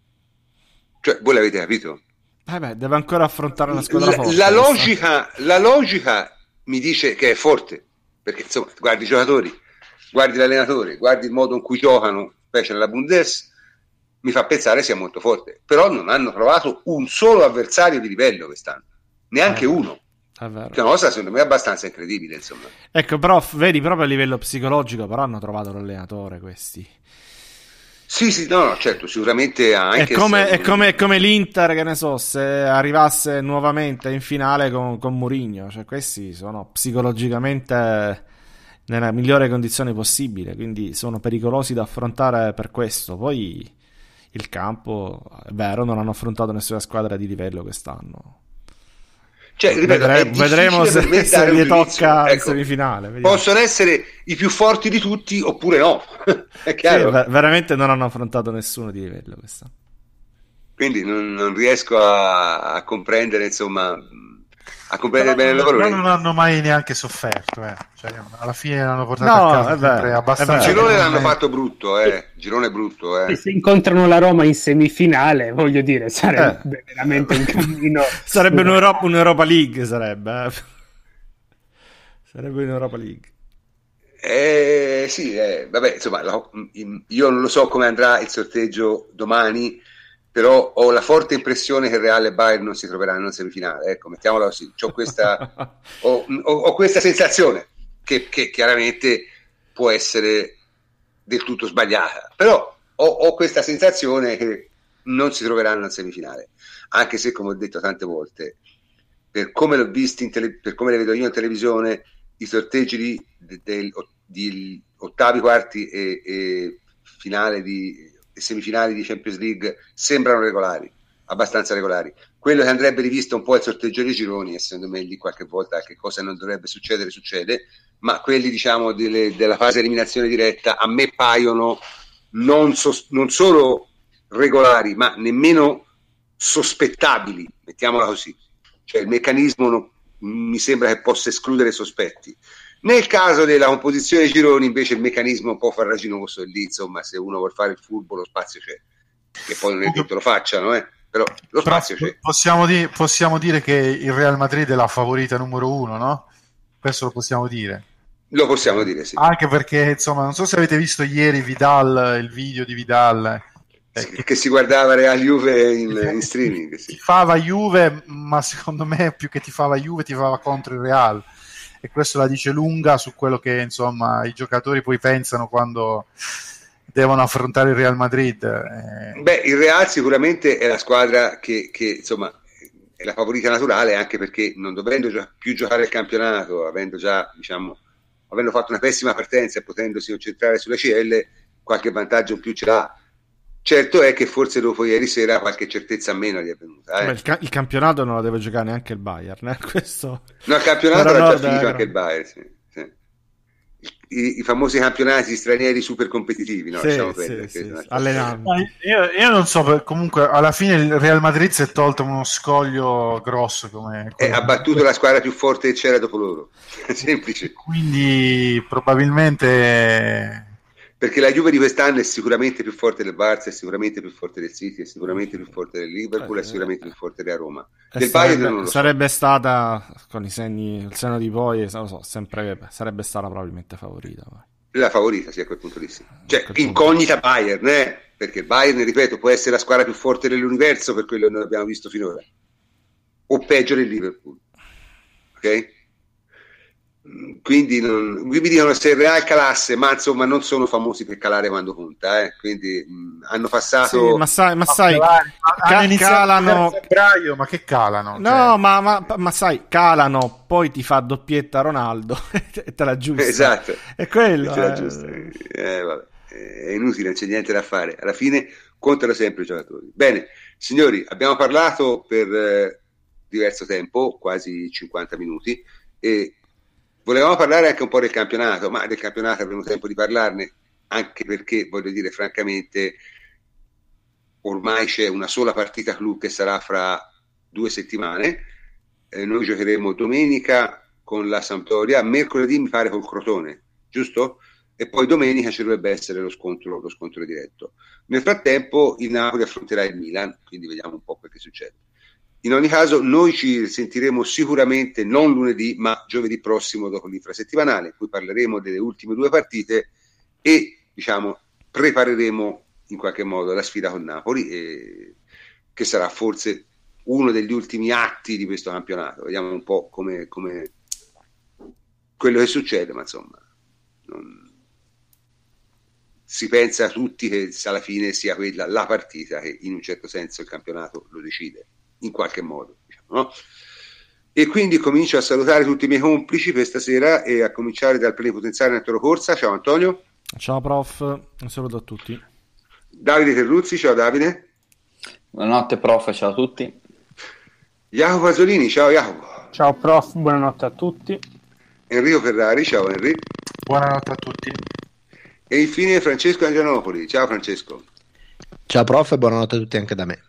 Cioè, voi l'avete capito? Eh beh, deve ancora affrontare una squadra la, forte. La logica, la logica mi dice che è forte, perché insomma, guardi i giocatori, guardi l'allenatore, guardi il modo in cui giocano, specie nella Bundes, mi fa pensare sia molto forte. Però non hanno trovato un solo avversario di livello quest'anno, neanche eh, uno. È vero. Che è una cosa secondo me abbastanza incredibile, insomma. Ecco, però vedi proprio a livello psicologico, però hanno trovato l'allenatore questi. Sì, sì, no, no, certo, sicuramente anche è come, è come, è come l'Inter, che ne so, se arrivasse nuovamente in finale con, con Mourinho, cioè questi sono psicologicamente nella migliore condizione possibile, quindi sono pericolosi da affrontare per questo. Poi il campo, è vero, non hanno affrontato nessuna squadra di livello quest'anno. Cioè, ripeto, difficile vedremo se, se gli tocca in Ecco, semifinale. vediamo. Possono essere i più forti di tutti oppure no, è Sì, chiaro. ver- veramente non hanno affrontato nessuno di livello quest'anno. Quindi non, non riesco a, a comprendere, insomma, a comprendere bene il Però lavoro. non hanno mai neanche sofferto, eh. Cioè, alla fine l'hanno portato No, a casa abbastanza. vero. Il girone l'hanno fatto brutto, eh. Girone brutto, E eh. se incontrano la Roma in semifinale, voglio dire, sarebbe veramente un cammino. Sarebbe un'Europa, un'Europa League, sarebbe. eh. Sarebbe un'Europa League. Eh, sì, eh, vabbè, insomma, la- io non lo so come andrà il sorteggio domani, però ho la forte impressione che Real e Bayern non si troveranno in semifinale, ecco, mettiamola così. C'ho questa, ho, ho- ho questa sensazione che, che chiaramente può essere del tutto sbagliata, però ho, ho questa sensazione che non si troveranno in semifinale, anche se, come ho detto tante volte, per come l'ho visto in tele- per come le vedo io in televisione, i sorteggi di, de- del- di ottavi, quarti e, e finale di semifinali di Champions League sembrano regolari, abbastanza regolari. Quello che andrebbe rivisto un po' è il sorteggio dei gironi, e secondo me lì qualche volta che cosa non dovrebbe succedere succede, ma quelli diciamo delle- della fase eliminazione diretta a me paiono non, sos- non solo regolari, ma nemmeno sospettabili, mettiamola così. Cioè il meccanismo non- mi sembra che possa escludere sospetti. Nel caso della composizione gironi, invece, il meccanismo è un po' farraginoso e lì, insomma, se uno vuole fare il furbo, lo spazio c'è. Che poi non è detto lo facciano, eh? però lo Però spazio c'è. possiamo, di- possiamo dire che il Real Madrid è la favorita numero uno, no? Questo lo possiamo dire. Lo possiamo dire, sì. Anche perché, insomma, non so se avete visto ieri Vidal, il video di Vidal, eh, Che si guardava Real Juve in, in streaming, sì. tifava Juve, ma secondo me più che tifava Juve, tifava contro il Real. E questo la dice lunga su quello che insomma i giocatori poi pensano quando devono affrontare il Real Madrid. Eh, Beh, il Real sicuramente è la squadra che, che, insomma è la favorita naturale anche perché non dovendo gio- più giocare il campionato, avendo già diciamo avendo fatto una pessima partenza e potendosi concentrare sulla CL, qualche vantaggio in più ce l'ha. Certo è che forse dopo ieri sera qualche certezza meno gli è venuta. eh. Il, ca- il campionato non lo deve giocare neanche il Bayern. eh, Questo... No, il campionato era già Nord, finito anche il Bayern. sì, sì. I, i famosi campionati stranieri super competitivi, no? Sì, perdere, Io, io non so, per- comunque alla fine il Real Madrid si è tolto uno scoglio grosso come... Eh, ha battuto la squadra più forte che c'era dopo loro. Semplice. Quindi probabilmente... Perché la Juve di quest'anno è sicuramente più forte del Barça, è sicuramente più forte del City, è sicuramente più forte del Liverpool, è Eh, sicuramente più forte della Roma. E Del Bayern sarebbe, non lo so. sarebbe stata con i segni, il seno di poi, non lo so, sempre sarebbe stata probabilmente favorita. ma- La favorita, sì, a quel punto lì sì. Cioè, incognita Bayern, eh? Perché il Bayern, ripeto, può essere la squadra più forte dell'universo per quello che noi abbiamo visto finora. O peggio del Liverpool. Ok? Quindi non, qui mi dicono se il Real calasse, ma insomma non sono famosi per calare quando conta, eh? quindi mh, hanno passato... Sì, ma sai, ma sai, Calare, ca- calano... febbraio, ma che calano? No, Cioè, ma, ma- ma sai, calano, poi ti fa doppietta Ronaldo e te la giusta. Esatto. È quello. Eh. Eh, vabbè, è inutile, non c'è niente da fare. Alla fine contano sempre i giocatori. Bene, signori, abbiamo parlato per eh, diverso tempo, quasi 50 minuti, e volevamo parlare anche un po' del campionato, ma del campionato avremo tempo di parlarne, anche perché, voglio dire, francamente, ormai c'è una sola partita clou che sarà fra due settimane. Eh, noi giocheremo domenica con la Sampdoria, mercoledì mi pare col Crotone, giusto? E poi domenica ci dovrebbe essere lo scontro, lo scontro diretto. Nel frattempo il Napoli affronterà il Milan, quindi vediamo un po' quel che succede. In ogni caso, noi ci sentiremo sicuramente non lunedì, ma giovedì prossimo dopo l'infrasettimanale, in cui parleremo delle ultime due partite e diciamo prepareremo in qualche modo la sfida con Napoli, e, che sarà forse uno degli ultimi atti di questo campionato. Vediamo un po' come, come quello che succede, ma insomma, non- si pensa a tutti che alla fine sia quella la partita che in un certo senso il campionato lo decide, in qualche modo. Diciamo, no? E quindi comincio a salutare tutti i miei complici per stasera e a cominciare dal plenipotenziario Antonio Corsa. Ciao Antonio. Ciao prof, un saluto a tutti. Davide Terruzzi, ciao Davide. Buonanotte prof, ciao a tutti. Jacopo Pasolini, ciao Jacopo. Ciao prof, buonanotte a tutti. Enrico Ferrari, ciao Enrico. Buonanotte a tutti. E infine Francesco Angianopoli, ciao Francesco. Ciao prof e buonanotte a tutti anche da me.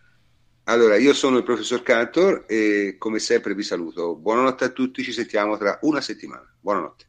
Allora, io sono il professor Cantor e come sempre vi saluto. Buonanotte a tutti, ci sentiamo tra una settimana. Buonanotte.